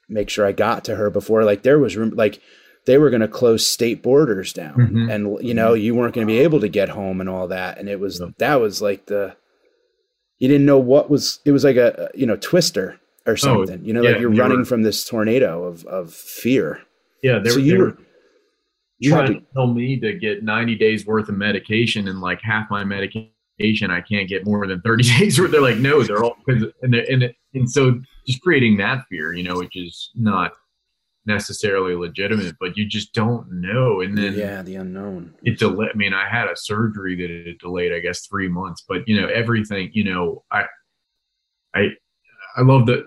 make sure I got to her before like there was room like they were going to close state borders down. Mhm. and you know you weren't going to be able to get home and all that and it was Yeah. that was like the you didn't know what was it was like a you know twister or something. You know yeah, like you're you running from this tornado of of fear. Yeah, there, so you they were were you trying to tell me to get 90 days worth of medication and like half my medication I can't get more than 30 days worth. They're like, no, they're all because and they're- and and so just creating that fear, you know, which is not necessarily legitimate, but you just don't know. And then yeah the unknown it delayed. I mean, I had a surgery that it delayed, I guess, three months. But you know, everything. You know, I, I, I love that.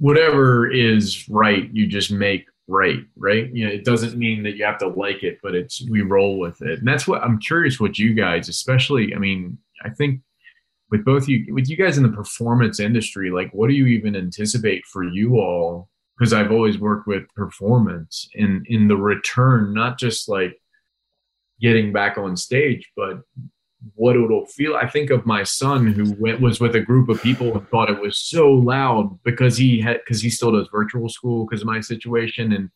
Whatever is right, you just make right. Right. You know, it doesn't mean that you have to like it, but it's we roll with it, and that's what I'm curious. What you guys, especially, I mean, I think with both you, with you guys in the performance industry, like, what do you even anticipate for you all? Because I've always worked with performance in in the return, not just like getting back on stage, but what it'll feel. I think of my son who went, was with a group of people and thought it was so loud because he had because he still does virtual school because of my situation, and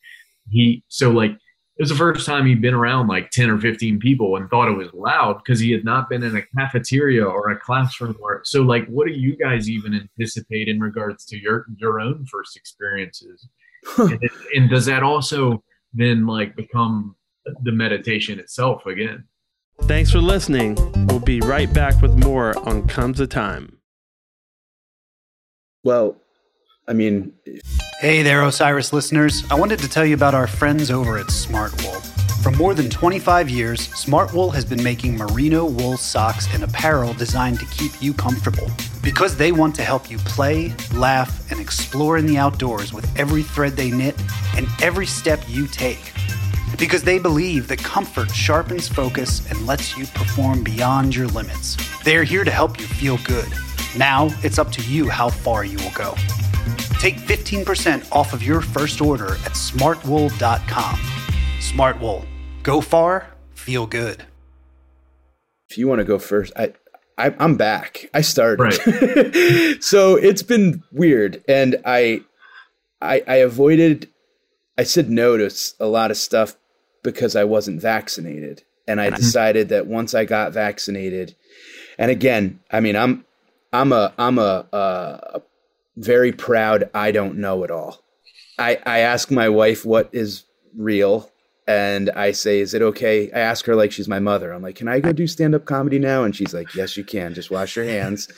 he so like it was the first time he'd been around like 10 or 15 people and thought it was loud because he had not been in a cafeteria or a classroom or so like what do you guys even anticipate in regards to your your own first experiences? And, and does that also then like become the meditation itself again thanks for listening. We'll be right back with more on Comes a Time. well i mean Hey there, Osiris listeners. I wanted to tell you about our friends over at Smartwool. For more than 25 years, Smartwool has been making merino wool socks and apparel designed to keep you comfortable. Because they want to help you play, laugh, and explore in the outdoors with every thread they knit and every step you take. Because they believe that comfort sharpens focus and lets you perform beyond your limits. They're here to help you feel good. Now it's up to you how far you will go. Take 15% off of your first order at smartwool.com. Smartwool. Go far, feel good. if you want to go first i, I i'm back i started Right. so it's been weird and I, I i avoided i said no to a lot of stuff because i wasn't vaccinated and i decided that once i got vaccinated and again i mean i'm i'm a i'm a, a, a very proud i don't know it all i i ask my wife what is real and I say, "Is it okay?" I ask her like she's my mother. I'm like, "Can I go do stand up comedy now?" And she's like, "Yes, you can. Just wash your hands."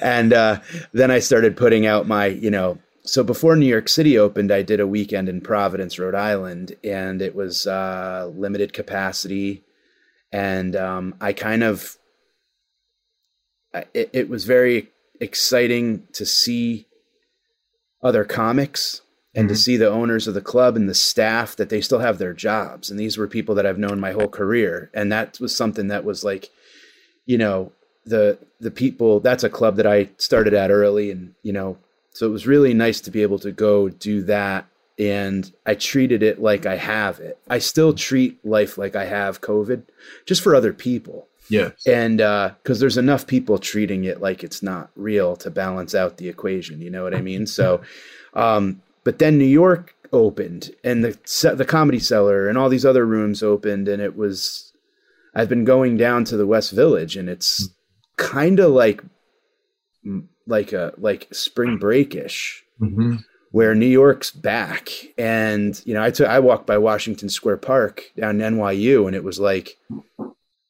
and uh, then I started putting out my, you know. So before New York City opened, I did a weekend in Providence, Rhode Island, and it was uh, limited capacity, and um, I kind of, it, it was very exciting to see other comics and to Mhm. see the owners of the club and the staff that they still have their jobs. And these were people that I've known my whole career. And that was something that was like you know the the people that's a club that I started at early and you know so it was really nice to be able to go do that and I treated it like I have it. I still treat life like I have COVID, just for other people. Yes. And because there's enough people treating it like it's not real to balance out the equation, you know what I mean? So, um, but then New York opened, and the the Comedy Cellar and all these other rooms opened, and it was. I've been going down to the West Village, and it's kind of like like a like spring breakish. Mm-hmm. Where New York's back, and you know, I took I walked by Washington Square Park down in NYU, and it was like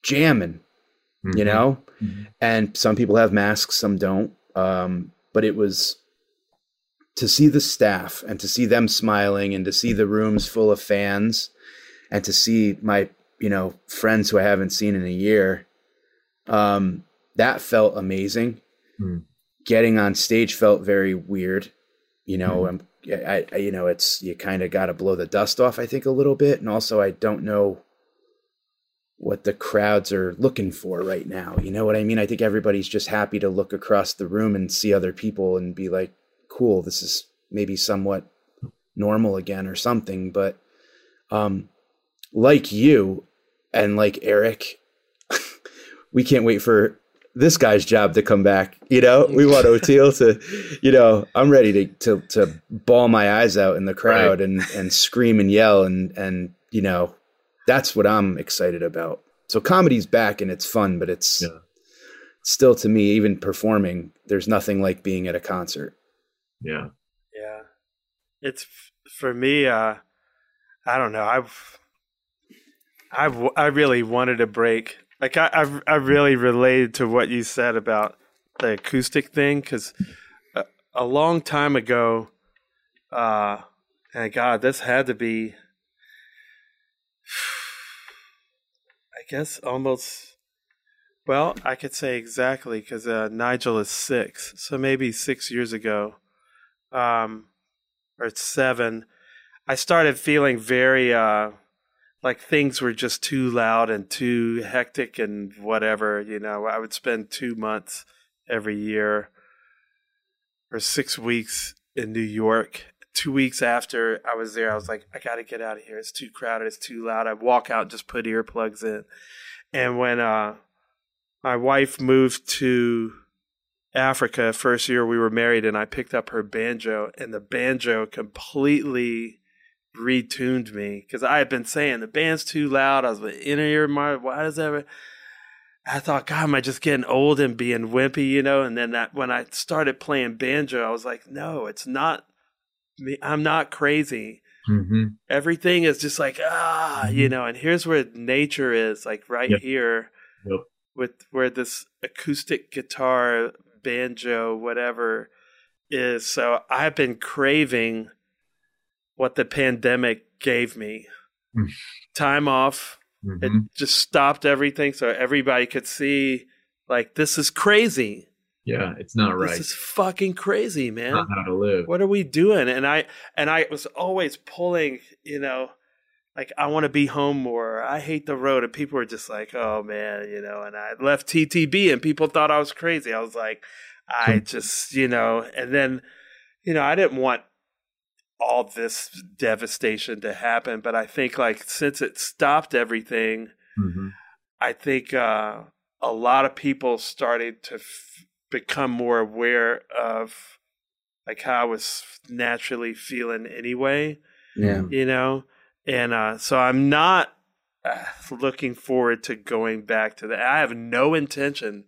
jamming, Mm-hmm. you know Mhm. and some people have masks some don't um, but it was to see the staff and to see them smiling and to see the rooms full of fans and to see my you know friends who i haven't seen in a year um, that felt amazing Hmm. Getting on stage felt very weird you know. I'm, I, I you know it's you kind of got to blow the dust off i think a little bit and also i don't know what the crowds are looking for right now. You know what I mean? I think everybody's just happy to look across the room and see other people and be like, cool, this is maybe somewhat normal again or something. But um, like you and like Eric, we can't wait for this guy's job to come back. You know, we want Oteil to, you know, I'm ready to, to, to bawl my eyes out in the crowd Right. and, and scream and yell and, and, you know, that's what I'm excited about. So comedy's back and it's fun, but it's Yeah. still to me, even performing, there's nothing like being at a concert. Yeah. Yeah. It's for me, uh, I don't know. I've, I've, I really wanted a break. Like I, I've, I really related to what you said about the acoustic thing because a, a long time ago, uh, and God, this had to be, I guess almost. Well, I could say exactly because uh, Nigel is six, so maybe six years ago um, or seven, I started feeling very uh, like things were just too loud and too hectic and whatever. You know, I would spend two months every year or six weeks in New York. Two weeks after I was there, I was like, I got to get out of here. It's too crowded. It's too loud. I walk out just put earplugs in. And when uh, my wife moved to Africa first year we were married and I picked up her banjo and the banjo completely retuned me because I had been saying the band's too loud. I was like, in ear, my why does that? I thought, God, am I just getting old and being wimpy, you know? And then that when I started playing banjo, I was like, no, it's not me. I'm not crazy. Mm-hmm. Everything is just like ah, you know. And here's where nature is, like right Yep. here Yep. with where this acoustic guitar, banjo, whatever is. So I've been craving what the pandemic gave me. Mm. Time off. Mm-hmm. It just stopped everything so everybody could see like this is crazy. Yeah, it's not right. This is fucking crazy, man not how to live. what are we doing and i and i was always pulling you know like i want to be home more i hate the road and people were just like oh man you know and i left ttb and people thought i was crazy i was like i just you know and then you know i didn't want all this devastation to happen but i think like since it stopped everything Mm-hmm. I think uh, a lot of people started to f- become more aware of like how I was naturally feeling anyway, Yeah. you know, and uh, so I'm not uh, looking forward to going back to that. I have no intention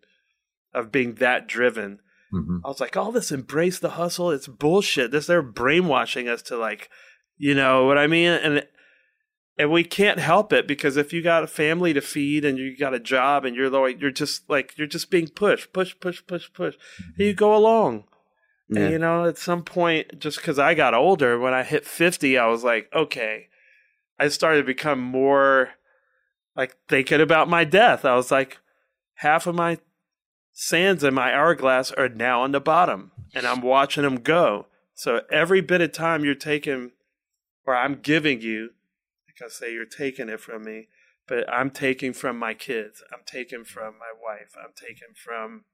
of being that driven. Mm-hmm. I was like, all this embrace the hustle, it's bullshit. This they're brainwashing us to like, you know what I mean? And and we can't help it because if you got a family to feed and you got a job and you're like you're just like you're just being pushed, push, push, push, push. And you go along. Yeah. And you know, at some point, just because I got older, when I hit fifty, I was like, okay. I started to become more like thinking about my death. I was like, half of my sands in my hourglass are now on the bottom, and I'm watching them go. So every bit of time you're taking, or I'm giving you, like I say, you're taking it from me, but I'm taking from my kids. I'm taking from my wife. I'm taking from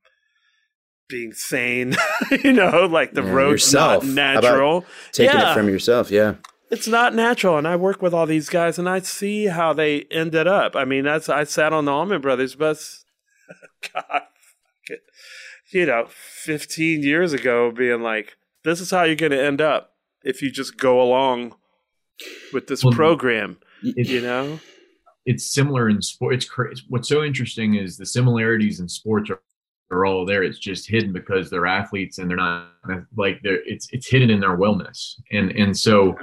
being sane. you know, like the Yeah, road's yourself. not natural. Taking Yeah. it from yourself, yeah. it's not natural and i work with all these guys and i see how they ended up i mean that's i sat on the Allman brothers bus god. You know 15 years ago being like this is how you're going to end up if you just go along with this Well, program It- you know it's similar in sports. It's what's so interesting is the similarities in sports are, are all there. It's just hidden because they're athletes and they're not like they're it's it's hidden in their wellness. And and so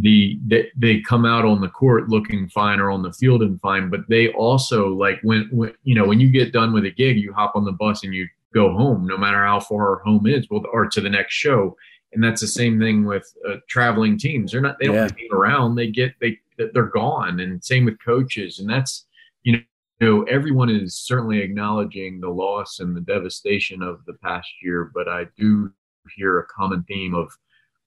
the they, they come out on the court looking fine or on the field and fine, but they also like when when you know when you get done with a gig, you hop on the bus and you go home, no matter how far home is, well, or to the next show. And that's the same thing with uh, traveling teams. They're not they don't Yeah. hang around. They get they they're gone. And same with coaches. And that's you know you know, everyone is certainly acknowledging the loss and the devastation of the past year, but I do hear a common theme of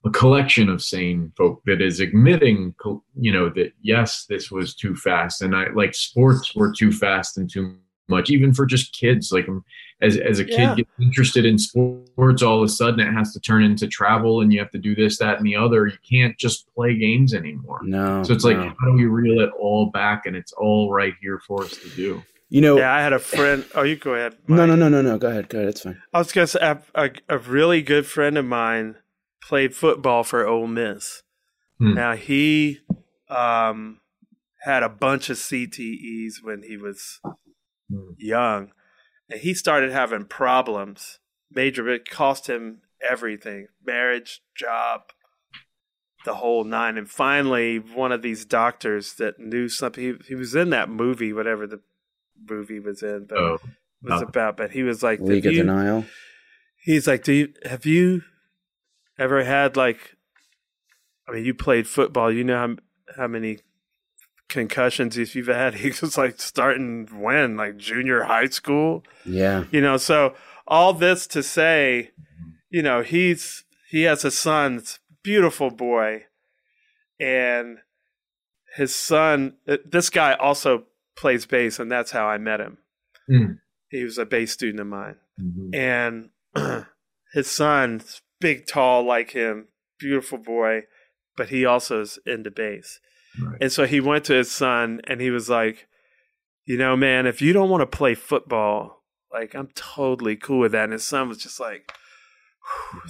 a collection of sane folk that is admitting, you know, that yes, this was too fast, and I like sports were too fast and too much, even for just kids. Like um, as as a kid Yeah. gets interested in sports, all of a sudden it has to turn into travel, and you have to do this, that, and the other. You can't just play games anymore. No. So it's like, no. how do we reel it all back? And it's all right here for us to do. you know, yeah i had a friend oh you go ahead no, no, no, no, no. Go ahead. Go ahead. It's fine. i was going to say a, a, a really good friend of mine played football for Ole Miss. Hmm. Now he um, had a bunch of CTEs when he was Hmm. young, and he started having problems. Major, it cost him everything: marriage, job, the whole nine. And finally, one of these doctors that knew something. He, he was in that movie, whatever the movie was in, but Oh, was about. But he was like, League of you- Denial. He's like, do you have you ever had like? I mean, you played football. You know how how many concussions if you've had. He was like starting when like junior high school. Yeah. You know, so all this to say, you know, he's he has a son, it's a beautiful boy, and his son. uh, This guy also plays bass, and that's how I met him. Mm. He was a bass student of mine mhm. and his son's big, tall like him, beautiful boy, but he also is into bass. Right. And so he went to his son and he was like, you know, man, if you don't want to play football, like I'm totally cool with that. And his son was just like,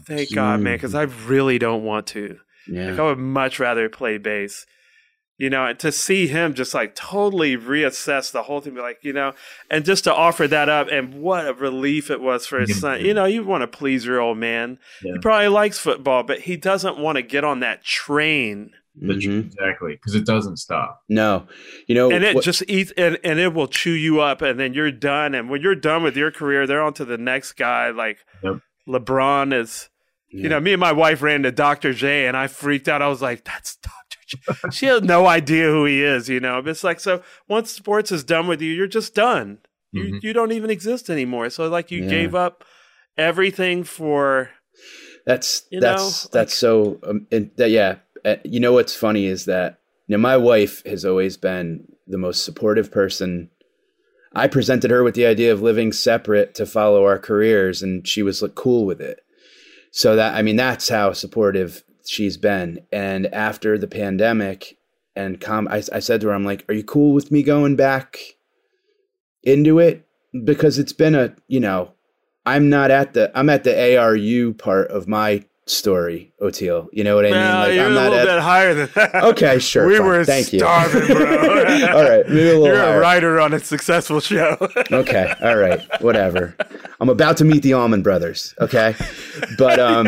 thank God, man, because I really don't want to. Like I would much rather play bass. You know, and to see him just like totally reassess the whole thing, be like, you know, and just to offer that up, and what a relief it was for his Yeah. son. You know, you want to please your old man. Yeah. He probably likes football, but he doesn't want to get on that train. The tr- Mhm. Exactly, because it doesn't stop. No. You know, and it what- just eats and, and it will chew you up and then you're done and when you're done with your career they're on to the next guy like Yep. lebron is yeah. you know me and my wife ran to dr j and i freaked out i was like that's dr j she has no idea who he is you know it's like so once sports is done with you you're just done you Mhm. you don't even exist anymore so like you Yeah. gave up everything for That's You that's know, that's so um, and that yeah. Uh, you know what's funny is that you know my wife has always been the most supportive person. I presented her with the idea of living separate to follow our careers, and she was like cool with it. So that I mean, that's how supportive she's been. And after the pandemic, and com, I, I said to her, I'm like, "Are you cool with me going back into it?" Because it's been a you know I'm not at the I'm at the ARU part of my story, Oteil. You know what I mean? Like I'm a little at bit higher than that Okay, sure. we fine. were Thank you. starving bro all right, maybe a little you're higher. a writer on a successful show Okay, all right, whatever. I'm about to meet the Allman Brothers. Okay, but um,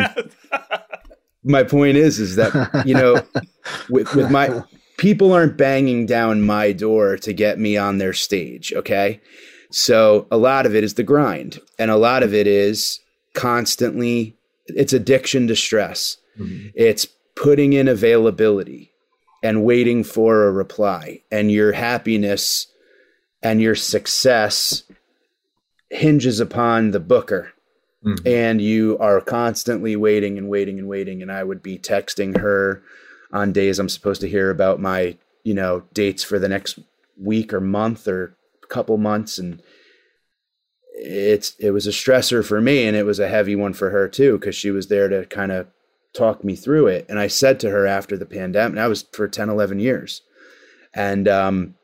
my point is, is that you know, with with my people aren't banging down my door to get me on their stage. Okay, so a lot of it is the grind, and a lot of it is constantly. It's addiction to stress. Mhm. It's putting in availability and waiting for a reply, and your happiness and your success hinges upon the booker Mhm. and you are constantly waiting and waiting and waiting and i would be texting her on days i'm supposed to hear about my you know dates for the next week or month or couple months and it's it was a stressor for me and it was a heavy one for her too because she was there to kind of talk me through it and i said to her after the pandemic that was for 10 11 years and um,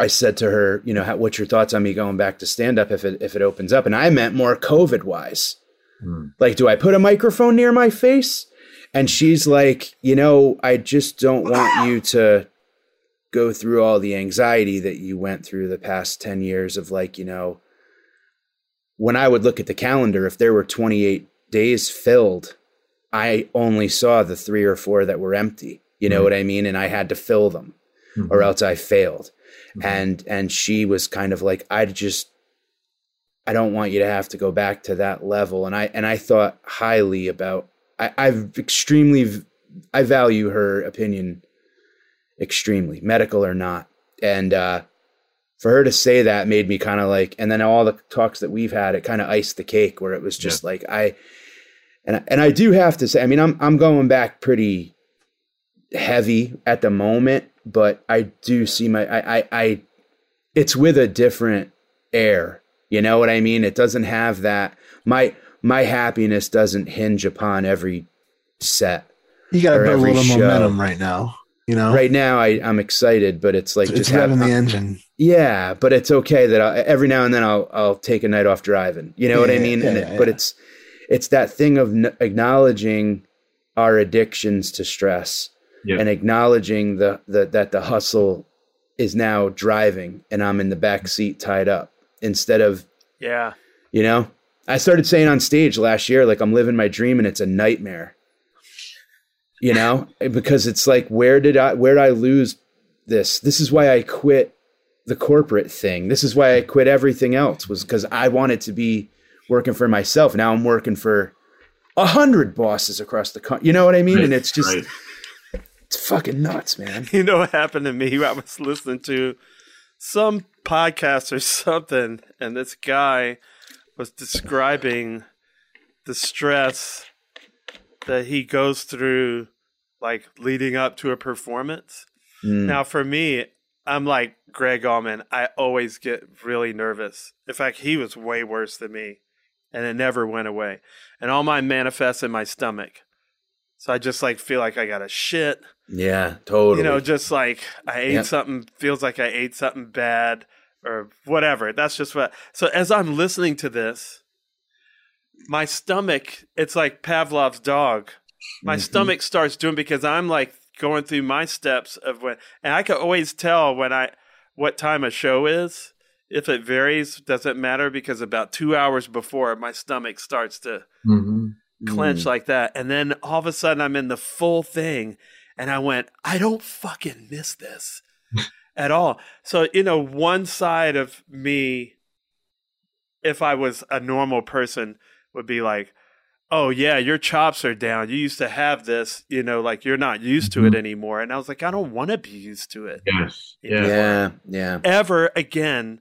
i said to her you know how, what's your thoughts on me going back to stand up if it if it opens up and i meant more covid wise Hmm. like do i put a microphone near my face and she's like you know i just don't want you to go through all the anxiety that you went through the past 10 years of like you know when i would look at the calendar if there were 28 days filled i only saw the three or four that were empty you know Mhm. what i mean and i had to fill them Mhm. or else i failed Mhm. and and she was kind of like i just i don't want you to have to go back to that level. And i and i thought highly about i i've extremely i value her opinion extremely medical or not. And uh for her to say that made me kind of like and then all the talks that we've had it kind of iced the cake where it was just like i and I- and i do have to say i mean i'm i'm going back pretty heavy at the moment but i do see my i i, I it's with a different air you know what i mean it doesn't have that my my happiness doesn't hinge upon every set You got to build a little show. momentum right now. You know, right now I, i'm excited but it's like it's just have, revving the engine. yeah but it's okay that I, every now and then i'll i'll take a night off driving you know what i Yeah, mean and yeah, it, but it's it's that thing of n- acknowledging our addictions to stress Yeah. and acknowledging the, the that the hustle is now driving and i'm in the back seat tied up instead of Yeah. you know? I started saying on stage last year like i'm living my dream and it's a nightmare. You know? Because it's like where did i where did i lose this? This is why i quit the corporate thing. This is why i quit everything else was because i wanted to be working for myself. Now i'm working for a hundred bosses across the country you know what i mean? And it's just Right. It's fucking nuts man You know what happened to me? I was listening to some podcast or something, and this guy was describing the stress that he goes through, like leading up to a performance. Mm. Now, for me, I'm like Gregg Allman. I always get really nervous. In fact, he was way worse than me, and it never went away. And all mine manifests in my stomach. So I just like feel like I got a shit yeah totally you know, just like I ate Yep. something, feels like I ate something bad or whatever. That's just what. So as I'm listening to this, my stomach, it's like Pavlov's dog. My Mhm. stomach starts doing because I'm like going through my steps of when, and I can always tell when I, what time a show is. If it varies, doesn't matter because about two hours before, my stomach starts to Mhm. Clench Mm. like that. And then all of a sudden I'm in the full thing and I went, I don't fucking miss this at all. So, you know, one side of me, if I was a normal person, would be like, oh, yeah, your chops are down. You used to have this, you know, like you're not used to it Mhm. anymore. And I was like, I don't want to be used to it Yes. Yeah. Yeah. yeah yeah ever again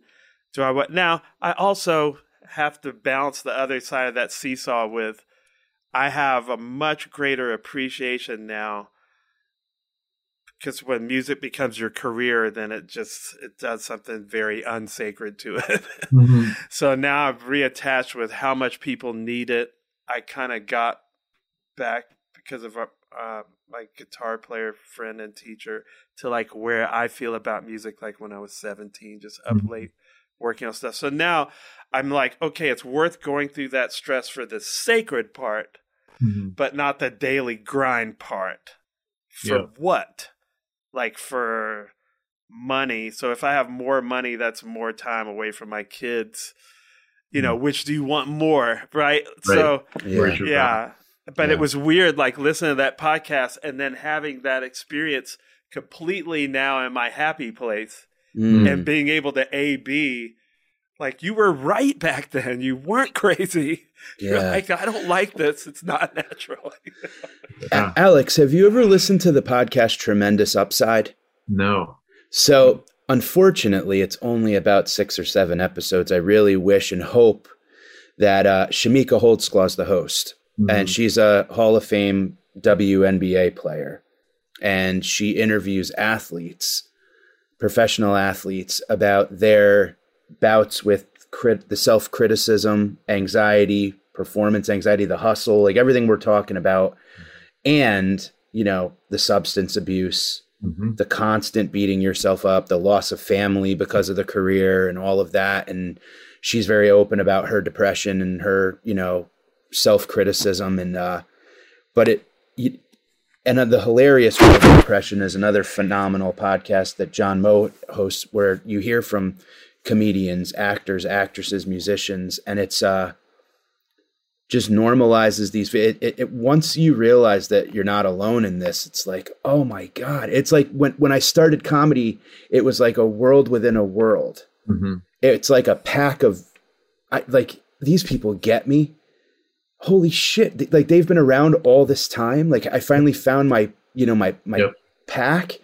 do I want now I also have to balance the other side of that seesaw with I have a much greater appreciation now because when music becomes your career then it just it does something very unsacred to it Mhm. so now I've reattached with how much people need it I kind of got back because of our, uh, my guitar player friend and teacher to like where I feel about music like when I was 17 just up Mhm. late working on stuff. So now I'm like okay it's worth going through that stress for the sacred part Mhm. but not the daily grind part. For Yeah. what? Like for money. So if i have more money that's more time away from my kids. You know which do you want more right, so yeah. Yeah. but Yeah. it was weird like listening to that podcast and then having that experience completely now in my happy place Mm. and being able to a b like you were right back then you weren't crazy you're yeah like i don't like this it's not natural Yeah. A- alex have you ever listened to the podcast tremendous upside No. So, unfortunately, it's only about six or seven episodes. I really wish and hope that uh, Chamique is the host, Mhm. and she's a Hall of Fame WNBA player, and she interviews athletes, professional athletes, about their bouts with crit the self criticism, anxiety, performance anxiety, the hustle, like everything we're talking about, and you know the substance abuse, Mm-hmm. the constant beating yourself up, the loss of family because of the career, and all of that. And she's very open about her depression and her you know self criticism, and uh, but it. You, and the hilarious world of depression is another phenomenal podcast that John Moe hosts, where you hear from comedians, actors, actresses, musicians, and it's uh, just normalizes these. It, it, it, once you realize that you're not alone in this, it's like, oh my god! It's like when when I started comedy, it was like a world within a world. Mm-hmm. It's like a pack of, I, like these people get me. Holy shit! Like they've been around all this time. Like I finally found my, you know, my my Yep. pack.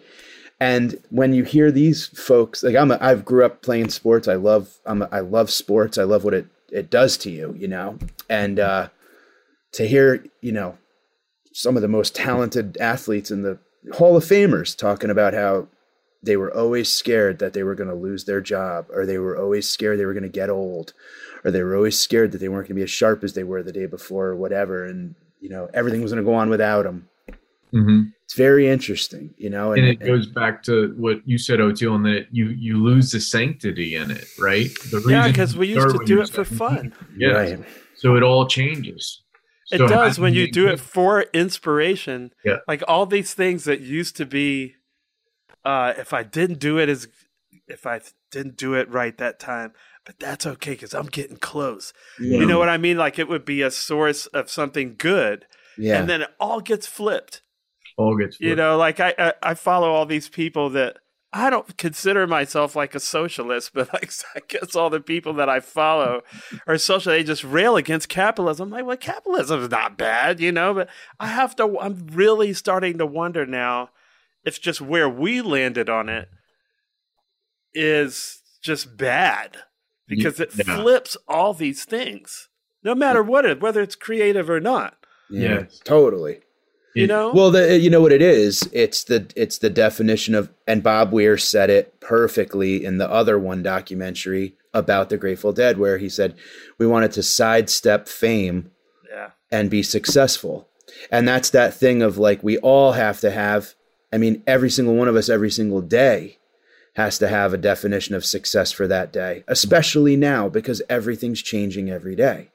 And when you hear these folks, like I'm, a, I've grew up playing sports. I love, I'm, a, I love sports. I love what it it does to you, you know. And uh, to hear, you know, some of the most talented athletes in the Hall of Famers talking about how they were always scared that they were going to lose their job, or they were always scared they were going to get old, or they were always scared that they weren't going to be as sharp as they were the day before, or whatever. And you know, everything was going to go on without them. Mm-hmm. It's very interesting, you know. And, it goes back to what you said, Oteil, and that you you lose the sanctity in it, right? The Yeah, because we used to do it for fun. yeah. right. So it all changes. It So does when you do it for inspiration. Yeah. Like all these things that used to be, uh, if I didn't do it as, if I didn't do it right that time, but that's okay because I'm getting close. You know what I mean? Like it would be a source of something good, Yeah. and then it all gets flipped. all gets You know, like I, I I follow all these people that I don't consider myself like a socialist, but like I guess all the people that I follow are social. They just rail against capitalism. I'm like, well, capitalism is not bad, you know. But I have to. I'm really starting to wonder now if just where we landed on it is just bad because it Yeah. flips all these things, no matter what it, whether it's creative or not. yeah. Yes. Totally. You know, Well, the, you know what it is? It's the it's the definition of, and Bob Weir said it perfectly in the other one documentary about the Grateful Dead, where he said we wanted to sidestep fame yeah. and be successful, and that's that thing of like we all have to have. I mean, every single one of us, every single day, has to have a definition of success for that day, especially now because everything's changing every day.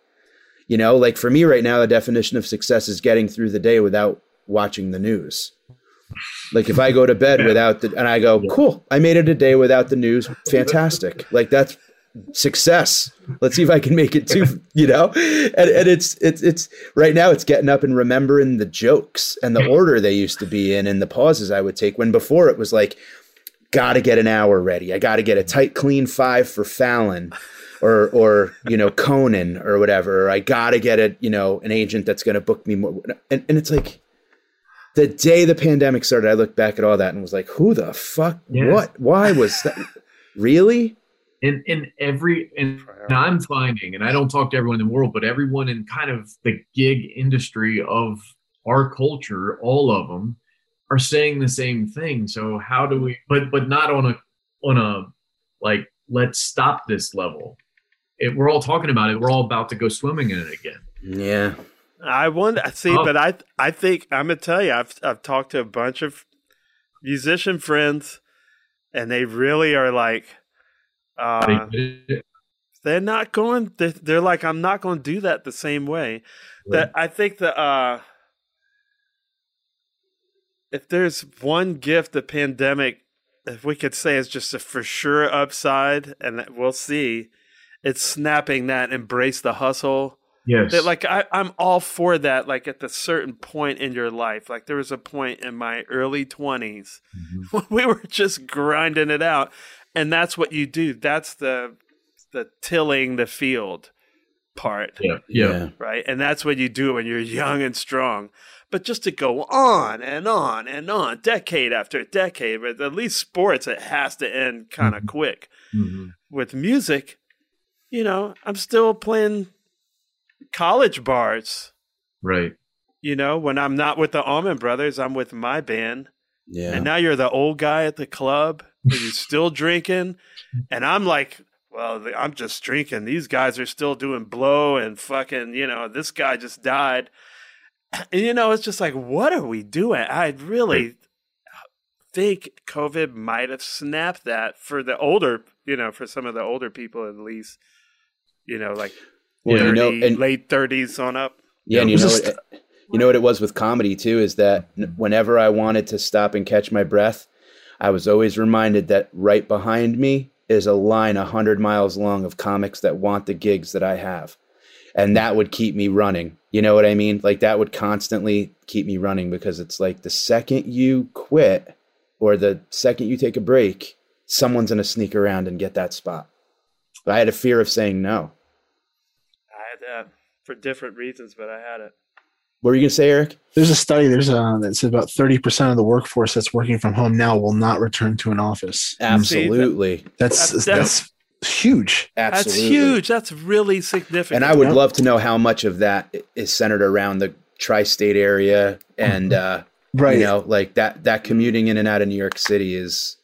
You know, like for me right now, the definition of success is getting through the day without watching the news. Like if I go to bed without the, and I go, cool, I made it a day without the news. Fantastic. Like that's success. Let's see if I can make it too, you know? And, and it's, it's, it's right now it's getting up and remembering the jokes and the order they used to be in and the pauses I would take when before it was like, got to get an hour ready. I got to get a tight, clean five for Fallon or, or, you know, Conan or whatever. Or I got to get a, you know, an agent that's going to book me more. And, and it's like, the day the pandemic started, I looked back at all that and was like, who the fuck? Yes. What? Why was that? really? in in every and, and I'm finding, and I don't talk to everyone in the world, but everyone in kind of the gig industry of our culture, all of them are saying the same thing. So how do we? But but not on a on a like let's stop this level. It, we're all talking about it. We're all about to go swimming in it again. Yeah. I wonder. See, Oh. but I I think I'm gonna tell you. I've I've talked to a bunch of musician friends, and they really are like, uh, They- they're not going. They're, they're like, I'm not going to do that the same way. That I think that uh, if there's one gift the pandemic, if we could say is just a for sure upside, and that we'll see, it's snapping that embrace the hustle. Yes, that like I, I'm all for that like at the certain point in your life. Like there was a point in my early 20s Mm-hmm. when we were just grinding it out and that's what you do. That's the the tilling the field part. Yeah, yeah, right? And that's what you do when you're young and strong but just to go on and on and on decade after decade but at least sports it has to end kind of quick Mhm. with music, you know, I'm still playing college bars. right. You know, when I'm not with the Allman Brothers, I'm with my band. Yeah. And now you're the old guy at the club, and you're still drinking, and I'm like well, I'm just drinking. These guys are still doing blow and fucking, you know, this guy just died. And, you know, it's just like, what are we doing? I really think COVID might have snapped that for the older, you know, for some of the older people at least, you know, like Well, you know, and- late 30s on up. Yeah, and you know, was what, you know what it was with comedy too is that mm-hmm. whenever I wanted to stop and catch my breath, I was always reminded that right behind me is a line a hundred miles long of comics that want the gigs that I have, and that would keep me running. You know what I mean? Like that would constantly keep me running because it's like the second you quit or the second you take a break, someone's gonna sneak around and get that spot. But I had a fear of saying no. I had that for different reasons, but I had it. What were you gonna say, Eric? There's a study. There's a that says about 30 percent of the workforce that's working from home now will not return to an office. Absolutely. That's That's- that's, huge. Absolutely. That's huge. That's really significant. And I would Yep. love to know how much of that is centered around the tri-state area and uh, Right. you know, like that that commuting in and out of New York City is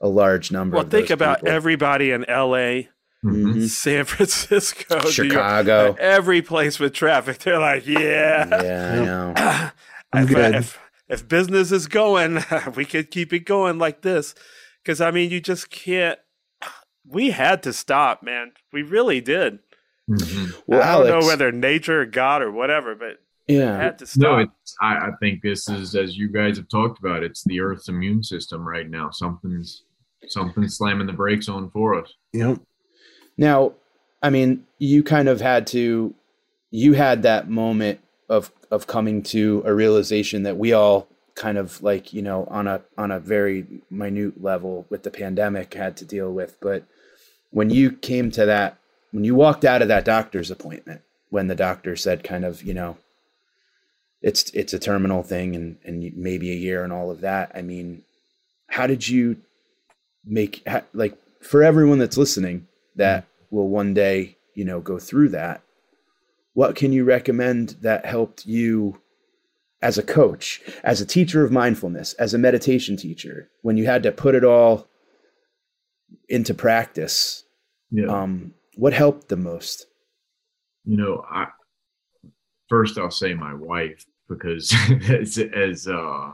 a large number. well, of think about people. everybody in LA, Mhm. San Francisco, New York, Chicago. every place with traffic. They're like, yeah, Yeah, I know. I'm if, good. if if business is going, we could keep it going like this. Because I mean, you just can't. We had to stop, man. We really did. Mhm. Well, I don't Alex, know whether nature or God or whatever, but yeah, had to No, it's, I, I think this is, as you guys have talked about, it's the Earth's immune system right now. Something's something's slamming the brakes on for us. Yep. Now, I mean, you kind of had to you had that moment of of coming to a realization that we all kind of like, you know, on a on a very minute level with the pandemic had to deal with, but when you came to that when you walked out of that doctor's appointment when the doctor said kind of, you know, it's it's a terminal thing and and maybe a year and all of that. I mean, how did you make like for everyone that's listening that will one day you know go through that what can you recommend that helped you as a coach as a teacher of mindfulness as a meditation teacher when you had to put it all into practice Yeah. um what helped the most you know, I first I'll say my wife because as as uh,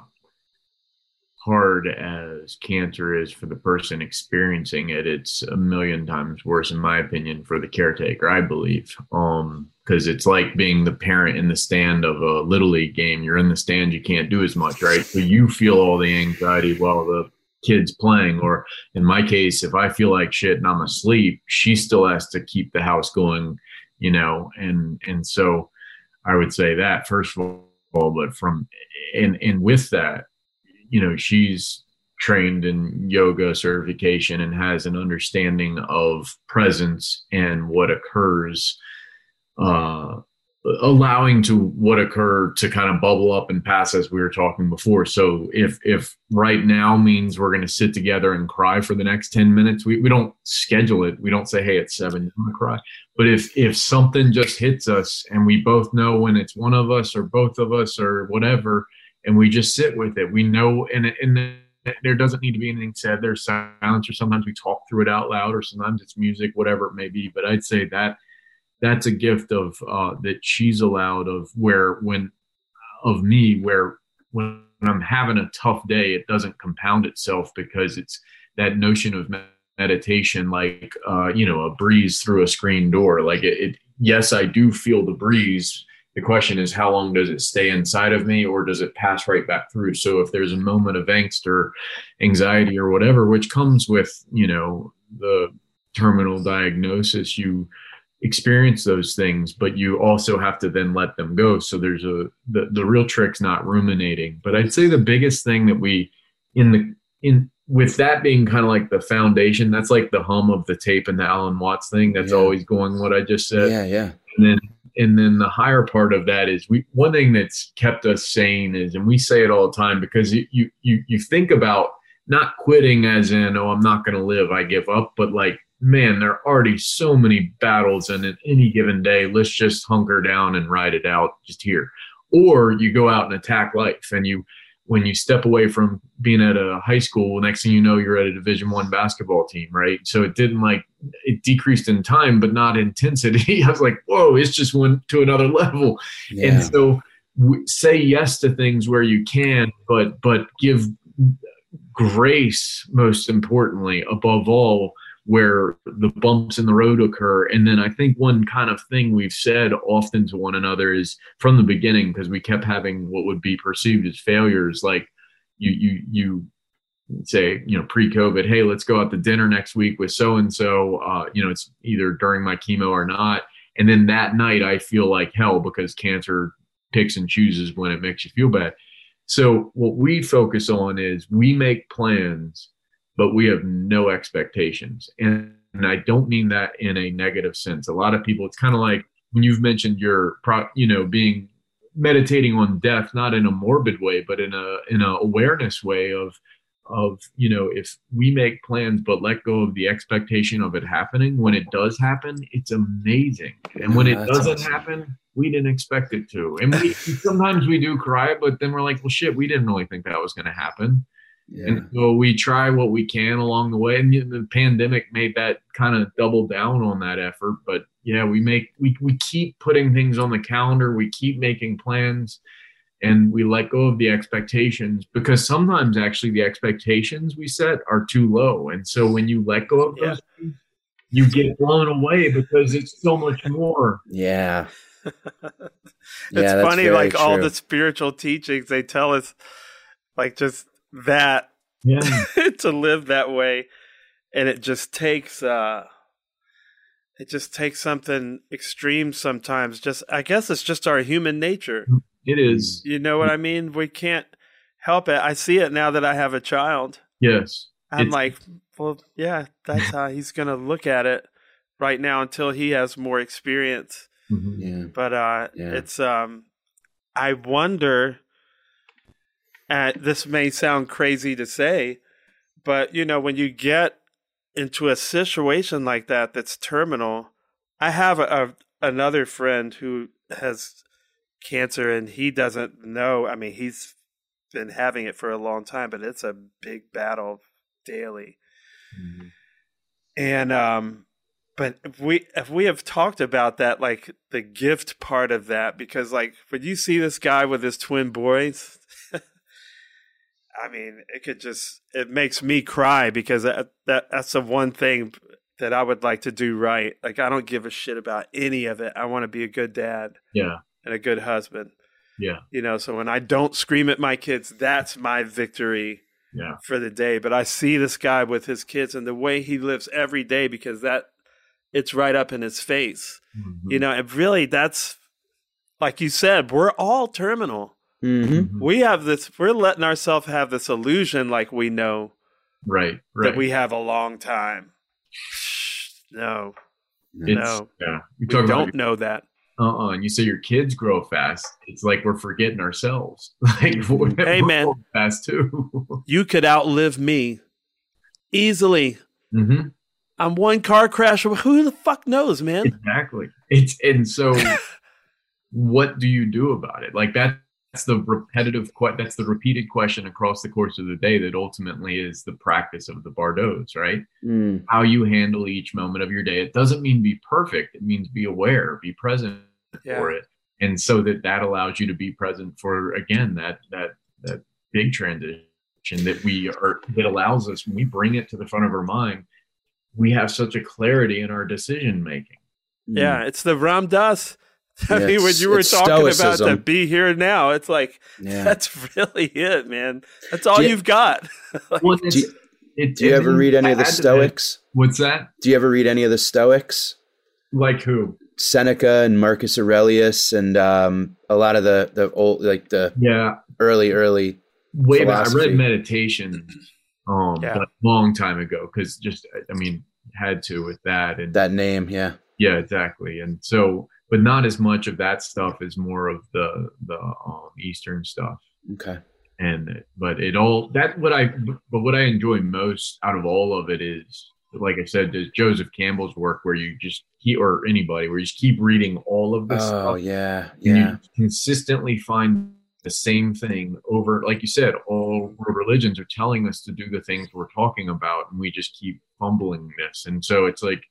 hard as cancer is for the person experiencing it, it's a million times worse, in my opinion, for the caretaker. I believe, um, because it's like being the parent in the stand of a little league game. You're in the stand, you can't do as much, right? So you feel all the anxiety while the kids playing or in my case if i feel like shit and i'm asleep she still has to keep the house going you know and and so i would say that first of all but from and and with that you know she's trained in yoga certification and has an understanding of presence and what occurs uh allowing to what occur to kind of bubble up and pass as we were talking before. So if if right now means we're going to sit together and cry for the next 10 minutes we, we don't schedule it. We don't say hey it's seven I'm going to cry? But if if something just hits us and we both know when it's one of us or both of us or whatever and we just sit with it we know and and there doesn't need to be anything said. There's silence or sometimes we talk through it out loud or sometimes it's music whatever it may be. But i'd say that that's a gift of uh, that she's allowed of where when of me where when i'm having a tough day it doesn't compound itself because it's that notion of meditation like uh, you know a breeze through a screen door. Like it, it yes i do feel the breeze. The question is how long does it stay inside of me or does it pass right back through? So if there's a moment of angst or anxiety or whatever which comes with you know the terminal diagnosis you experience those things but you also have to then let them go. So there's a the, the real trick's not ruminating. But i'd say the biggest thing that we in the in with that being kind of like the foundation that's like the hum of the tape and the alan watts thing that's Yeah. always going what i just said. Yeah yeah. And then and then the higher part of that is we one thing that's kept us sane is and we say it all the time because you you you, you think about not quitting as in oh i'm not going to live i give up but like man there are already so many battles and in any given day let's just hunker down and ride it out just here. Or you go out and attack life and you when you step away from being at a high school next thing you know you're at a division one basketball team right? So it didn't like it decreased in time but not intensity. I was like whoa it's just went to another level. Yeah. and so say yes to things where you can but but give grace most importantly above all where the bumps in the road occur. And then i think one kind of thing we've said often to one another is from the beginning because we kept having what would be perceived as failures like you you you say you know pre-covid hey let's go out to dinner next week with so and so you know it's either during my chemo or not. And then that night i feel like hell because cancer picks and chooses when it makes you feel bad. So what we focus on is we make plans but we have no expectations. And, and i don't mean that in a negative sense. A lot of people it's kind of like when you've mentioned your pro you know being meditating on death not in a morbid way but in a in a awareness way of of you know if we make plans but let go of the expectation of it happening when it does happen it's amazing. And when Yeah, it doesn't awesome. happen we didn't expect it to. And we sometimes we do cry but then we're like well shit we didn't really think that was going to happen yeah. and so we try what we can along the way and the pandemic made that kind of double down on that effort but yeah we make we, we keep putting things on the calendar we keep making plans and we let go of the expectations because sometimes actually the expectations we set are too low and so when you let go of Yeah. those things, you get blown away because it's so much more yeah. it's Yeah, funny, very like all the spiritual teachings they tell us, like just that yeah to live that way, and it just takes uh, it just takes something extreme sometimes. Just I guess it's just our human nature. it is You know what I mean? We can't help it. I see it now that I have a child. yes I'm It's- like, well, yeah, that's how he's gonna look at it right now until he has more experience. Mhm. Yeah. but uh Yeah. it's um i wonder this may sound crazy to say but you know when you get into a situation like that that's terminal i have a, a another friend who has cancer and he doesn't know i mean he's been having it for a long time but it's a big battle daily Mhm. and um but if we if we have talked about that like the gift part of that because like when you see this guy with his twin boys i mean it could just it makes me cry because that, that that's the one thing that i would like to do right like i don't give a shit about any of it i want to be a good dad yeah and a good husband yeah you know so when i don't scream at my kids that's my victory yeah for the day. But I see this guy with his kids and the way he lives every day because that it's right up in his face. Mhm. You know, and really that's like you said, we're all terminal. Hmm Mhm. We have this we're letting ourselves have this illusion like we know right right that we have a long time. No, it's, no. yeah we we talk about don't know that. uh-uh and you say your kids grow fast it's like we're forgetting ourselves like we're, Hey, man. fast too You could outlive me easily. hmm I'm one car crash. Who the fuck knows, man? exactly it's and so what do you do about it like that that's the repetitive que- that's the repeated question across the course of the day that ultimately is the practice of the bardos right Mm. how you handle each moment of your day it doesn't mean be perfect it means be aware be present Yeah. for it and so that that allows you to be present for again that that that big transition that we are that allows us when we bring it to the front of our mind we have such a clarity in our decision making Yeah, it's the Ram Dass. I Yeah, mean, when you were it's talking about to be here now, it's like Yeah. that's really it, man. That's all you- you've got. Well, Do you- it- Do you ever read any I of the Stoics? what's that Do you ever read any of the Stoics? like who Seneca and Marcus Aurelius and um, a lot of the the old like the yeah early early. way back. I read meditation um Yeah. a long time ago because just I mean had to with that and That name, yeah. yeah exactly and so but not as much of that stuff as more of the the um, Eastern stuff Okay. and but it all that what I but what I enjoy most out of all of it is like I said is Joseph Campbell's work where you just he or anybody where you just keep reading all of this Oh stuff yeah, yeah. you consistently find the same thing over like you said all religions are telling us to do the things we're talking about and we just keep fumbling this and so it's like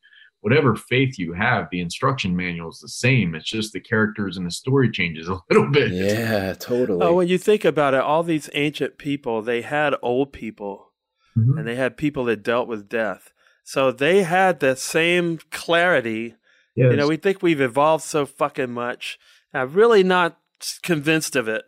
whatever faith you have the instruction manual is the same it's just the characters and the story changes a little bit Yeah, totally. Oh, when you think about it, all these ancient people, they had old people Mhm. and they had people that dealt with death. So they had the same clarity. yes. You know, we think we've evolved so fucking much. I'm really not convinced of it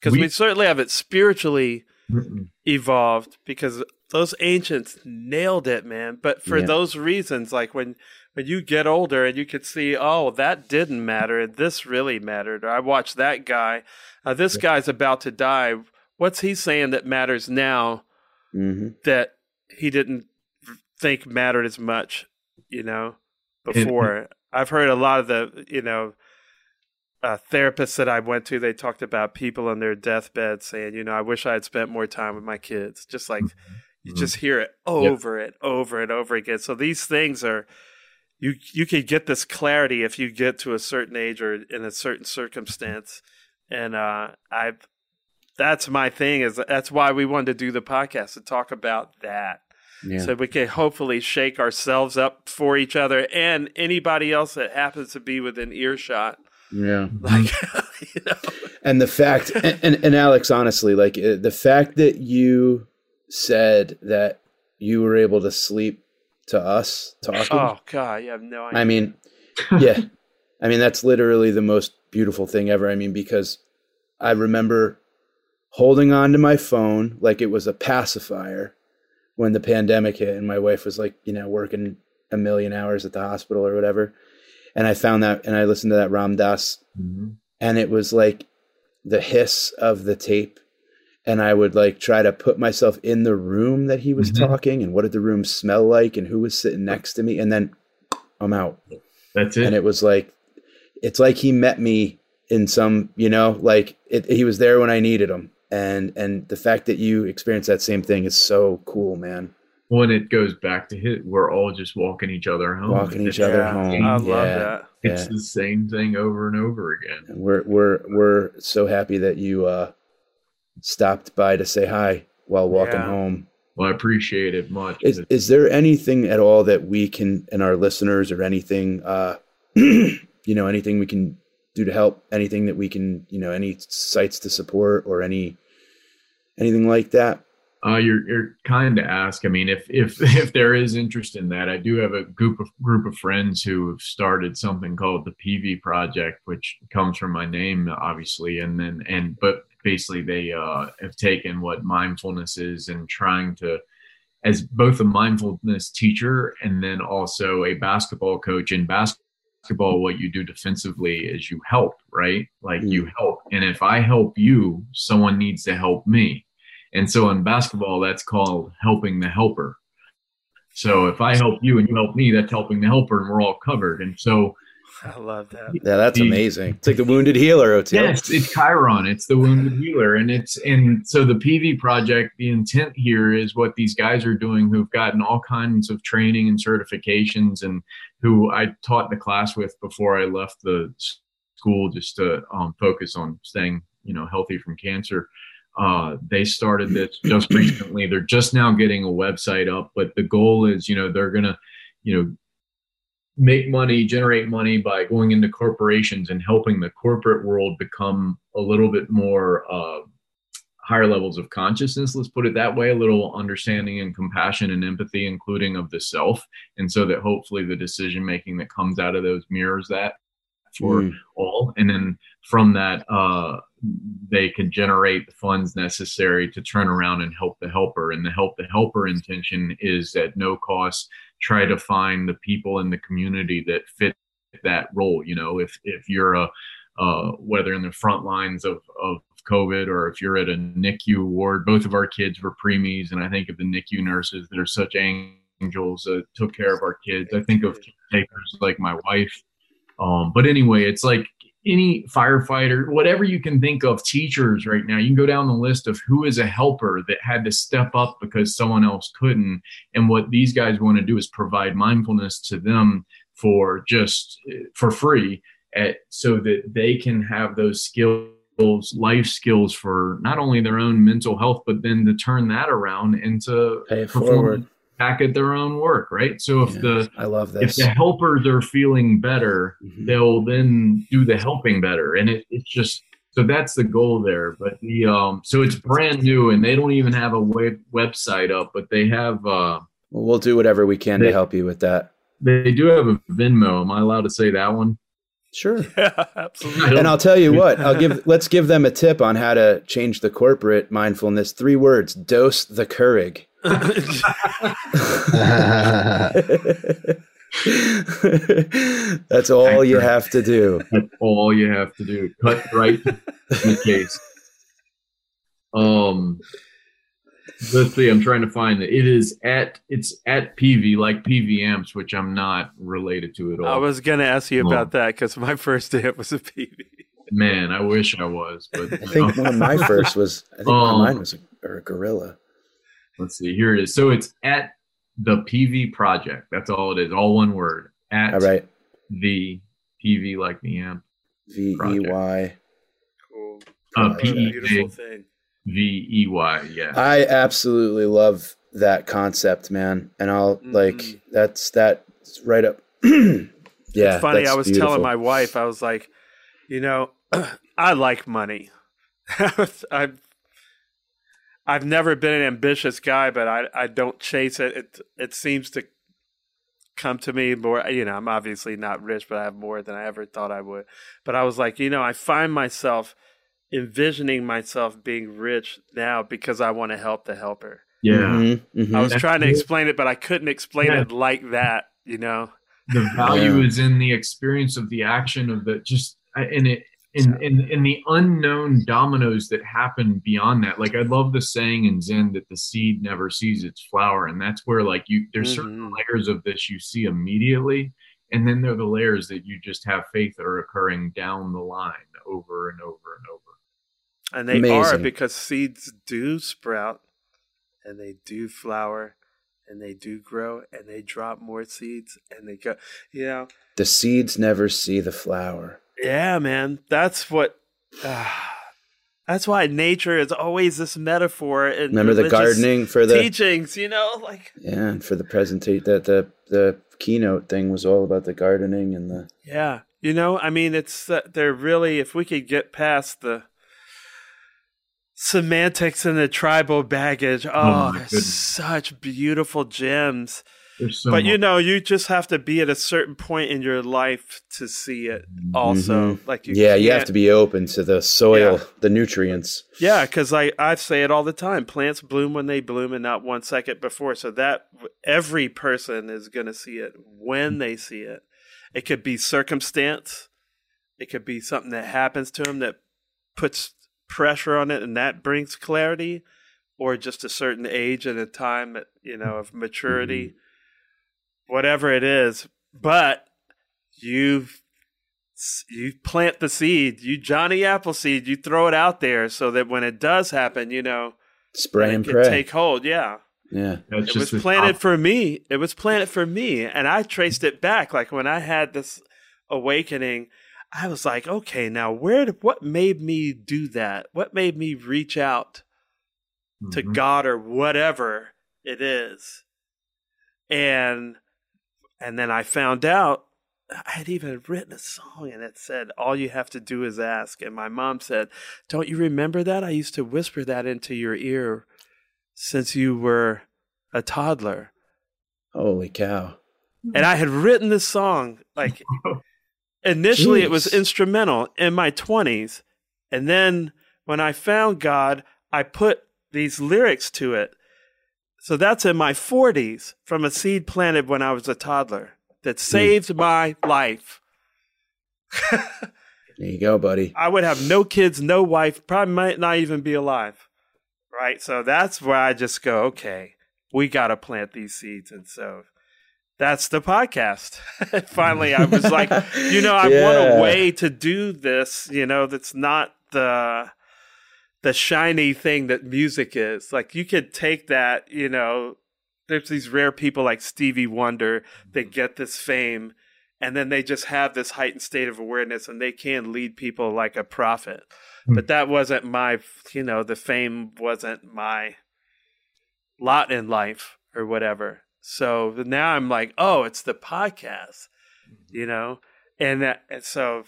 because we, We- certainly have it spiritually Mm-mm. evolved because those ancients nailed it, man. But for Yeah. those reasons, like when when you get older and you could see, oh, that didn't matter, and this really mattered. Or I watched that guy. Uh, this guy's about to die. What's he saying that matters now hmm that he didn't think mattered as much? You know, before I've heard a lot of the you know uh, therapists that I went to, they talked about people on their deathbed saying, you know, I wish I had spent more time with my kids. Just like you Mhm. just hear it over and over and over again. So these things are you you can get this clarity if you get to a certain age or in a certain circumstance. And uh I've that's my thing is that's why we wanted to do the podcast to talk about that. Yeah. So we can hopefully shake ourselves up for each other and anybody else that happens to be within earshot. Yeah. Like you know. and the fact and, and, and alex honestly like uh, the fact that you said that you were able to sleep to us talking Oh god, you have no idea. i mean yeah i mean that's literally the most beautiful thing ever i mean because i remember holding on to my phone like it was a pacifier when the pandemic hit and my wife was like you know working a million hours at the hospital or whatever and i found that and i listened to that ram dass Mhm. and it was like the hiss of the tape. And i would like try to put myself in the room that he was Mhm. talking and what did the room smell like and who was sitting next to me and then i'm out. That's it. And it was like it's like he met me in some you know like it, he was there when i needed him. And and the fact that you experienced that same thing is so cool man when it goes back to hit we're all just walking each other home walking each other Yeah, home I love yeah. that. it's yeah. the same thing over and over again And we're we're we're so happy that you uh stopped by to say hi while walking Yeah. home well i appreciate it much is is there anything at all that we can and our listeners or anything uh you know anything we can do to help anything that we can you know any sites to support or any anything like that Uh, you're you're kind to ask. I mean, if if if there is interest in that, I do have a group of group of friends who have started something called the Peavey Project, which comes from my name, obviously, and then and but basically they uh, have taken what mindfulness is and trying to, as both a mindfulness teacher and then also a basketball coach in basketball. What you do defensively is you help, right? Like you help, and if I help you, someone needs to help me. And so in basketball, that's called helping the helper. So if I help you and you help me, that's helping the helper, and we're all covered. And so, I love that. yeah that's The- amazing it's like the wounded healer Oteil. yes, it's Chiron, it's the wounded healer, and it's and so the Peavey project. The intent here is what these guys are doing, who've gotten all kinds of training and certifications, and who I taught the class with before I left the school, just to um, focus on staying, you know, healthy from cancer. Uh, they started this just recently. They're just now getting a website up, but the goal is, you know, they're gonna, you know, make money, generate money by going into corporations and helping the corporate world become a little bit more uh, higher levels of consciousness. Let's put it that way, a little understanding and compassion and empathy, including of the self, and so that hopefully the decision making that comes out of those mirrors that for Mm. all and then from that uh they can generate the funds necessary to turn around and help the helper. And the help the helper intention is at no cost try to find the people in the community that fit that role. You know if if you're a uh, whether in the front lines of, of COVID or if you're at a NICU ward, both of our kids were preemies, and I think of the NICU nurses that are such angels that took care of our kids. I think of caretakers like my wife. Um, but anyway, it's like any firefighter, whatever you can think of, teachers right now, you can go down the list of who is a helper that had to step up because someone else couldn't. And what these guys want to do is provide mindfulness to them for just for free at, so that they can have those skills life skills for not only their own mental health, but then to turn that around into Pay it forward. Back at their own work, right? So if Yeah, the I love if the helpers are feeling better, Mhm. they'll then do the helping better, and it, it's just so that's the goal there. But the um, so it's brand new, and they don't even have a web website up, but they have uh, Well, we'll do whatever we can to help you with that. they do have a Venmo. Am I allowed to say that one? Sure. Yeah, absolutely. And I'll tell you what, I'll give let's give them a tip on how to change the corporate mindfulness. Three words: dose the Keurig. That's all you have to do. That's all you have to do. Cut right to the case. Um, let's see. I'm trying to find it. It is at it's at Peavey like Peavey amps, which I'm not related to at all. I was going to ask you Oh. about that because my first hit was a Peavey. Man, I wish I was, but I think one of my first was. I think Um, mine was a, or a gorilla. Let's see. Here it is. So it's at the Peavey project. That's all it is. All one word. At All right, the Peavey like the amp. V E Y. Cool. Uh, Project. P E Beautiful thing. E Y. Yeah. I absolutely love that concept, man. And I'll like Mhm. that's that's right up. yeah, it's funny. I was beautiful. telling my wife, I was like, you know, I like money. I've I've never been an ambitious guy, but I I don't chase it. It it seems to come to me more. You know, I'm obviously not rich, but I have more than I ever thought I would. But I was like, you know, I find myself envisioning myself being rich now because I want to help the helper. Yeah. Mhm, mhm. I was That's trying to good. explain it, but I couldn't explain Yeah. it like that. You know. the value Yeah. is in the experience of the action of the just in it in, in in the unknown dominoes that happen beyond that like i love the saying in zen that the seed never sees its flower and that's where like you there's certain Mhm. layers of this you see immediately and then there are the layers that you just have faith that are occurring down the line over and over and over And they are because seeds do sprout and they do flower and they do grow and they drop more seeds and they go, you know, the seeds never see the flower. Yeah, man, that's what, ah, that's why nature is always this metaphor. And Remember the gardening for the teachings, you know, like, yeah, and for the presentation that the the keynote thing was all about the gardening and the yeah, you know, I mean, it's, uh, they're really, if we could get past the, semantics and the tribal baggage. Oh, my such beautiful gems. There's so but you know, you just have to be at a certain point in your life to see it. Also, Mhm. like you yeah, you have to be open to the soil, Yeah. the nutrients. Yeah, because I I say it all the time. Plants bloom when they bloom, and not one second before. So that every person is going to see it when they see it. It could be circumstance. It could be something that happens to them that puts pressure on it, and that brings clarity, or just a certain age and a time, you know, of maturity, whatever it is. But you've you plant the seed, you Johnny Appleseed, you throw it out there so that when it does happen, you know, Spray and pray. take hold. Yeah. yeah. that's It was planted top- for me. It was planted for me. And I traced it back. Like when I had this awakening, I was like, okay, now where did, what made me do that? What made me reach out to Mhm. God or whatever it is? And and then I found out I had even written a song and it said, All you have to do is ask. And my mom said, Don't you remember that? I used to whisper that into your ear since you were a toddler. Holy cow. And I had written this song like initially it was instrumental in my 20s. And then when I found God, I put these lyrics to it. So that's in my 40s from a seed planted when I was a toddler that hmm. saved my life. There you go, buddy. I would have no kids, no wife, probably might not even be alive. Right? So that's where I just go, okay, we got to plant these seeds. And so that's the podcast. Finally, I was like, you know, I want a way to do this, you know, that's not the the shiny thing that music is. Like you could take that, you know, there's these rare people like Stevie Wonder that mm-hmm. get this fame and then they just have this heightened state of awareness and they can lead people like a prophet. Hmm. but that wasn't my, you know, the fame wasn't my lot in life or whatever. So now I'm like, oh, it's the podcast, mm-hmm. you know, and that, and so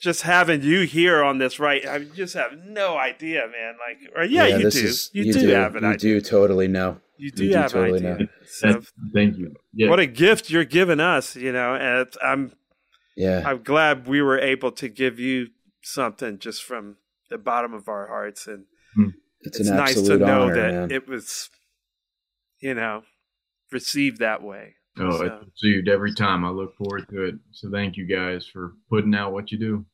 just having you here on this, right? I just have no idea, man. Like, or yeah, you do. is- you, do, have an you idea. do totally know. You do you do have totally an idea. know. So, thank you. Yeah. what a gift you're giving us, you know. And I'm Yeah, I'm glad we were able to give you something just from the bottom of our hearts, and hmm. it's, it's an nice to know honor, that man. it was, you know, received that way. Oh, So- it's received every time. I look forward to it. So thank you guys for putting out what you do.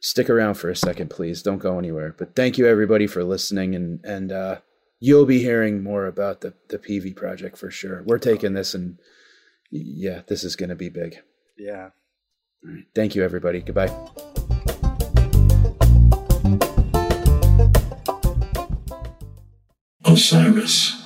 Stick around for a second, please. Don't go anywhere. But thank you everybody for listening, and and uh, you'll be hearing more about the the Peavey project for sure. We're taking this, and yeah, this is going to be big. Yeah. All right. Thank you, everybody. Goodbye. Osiris.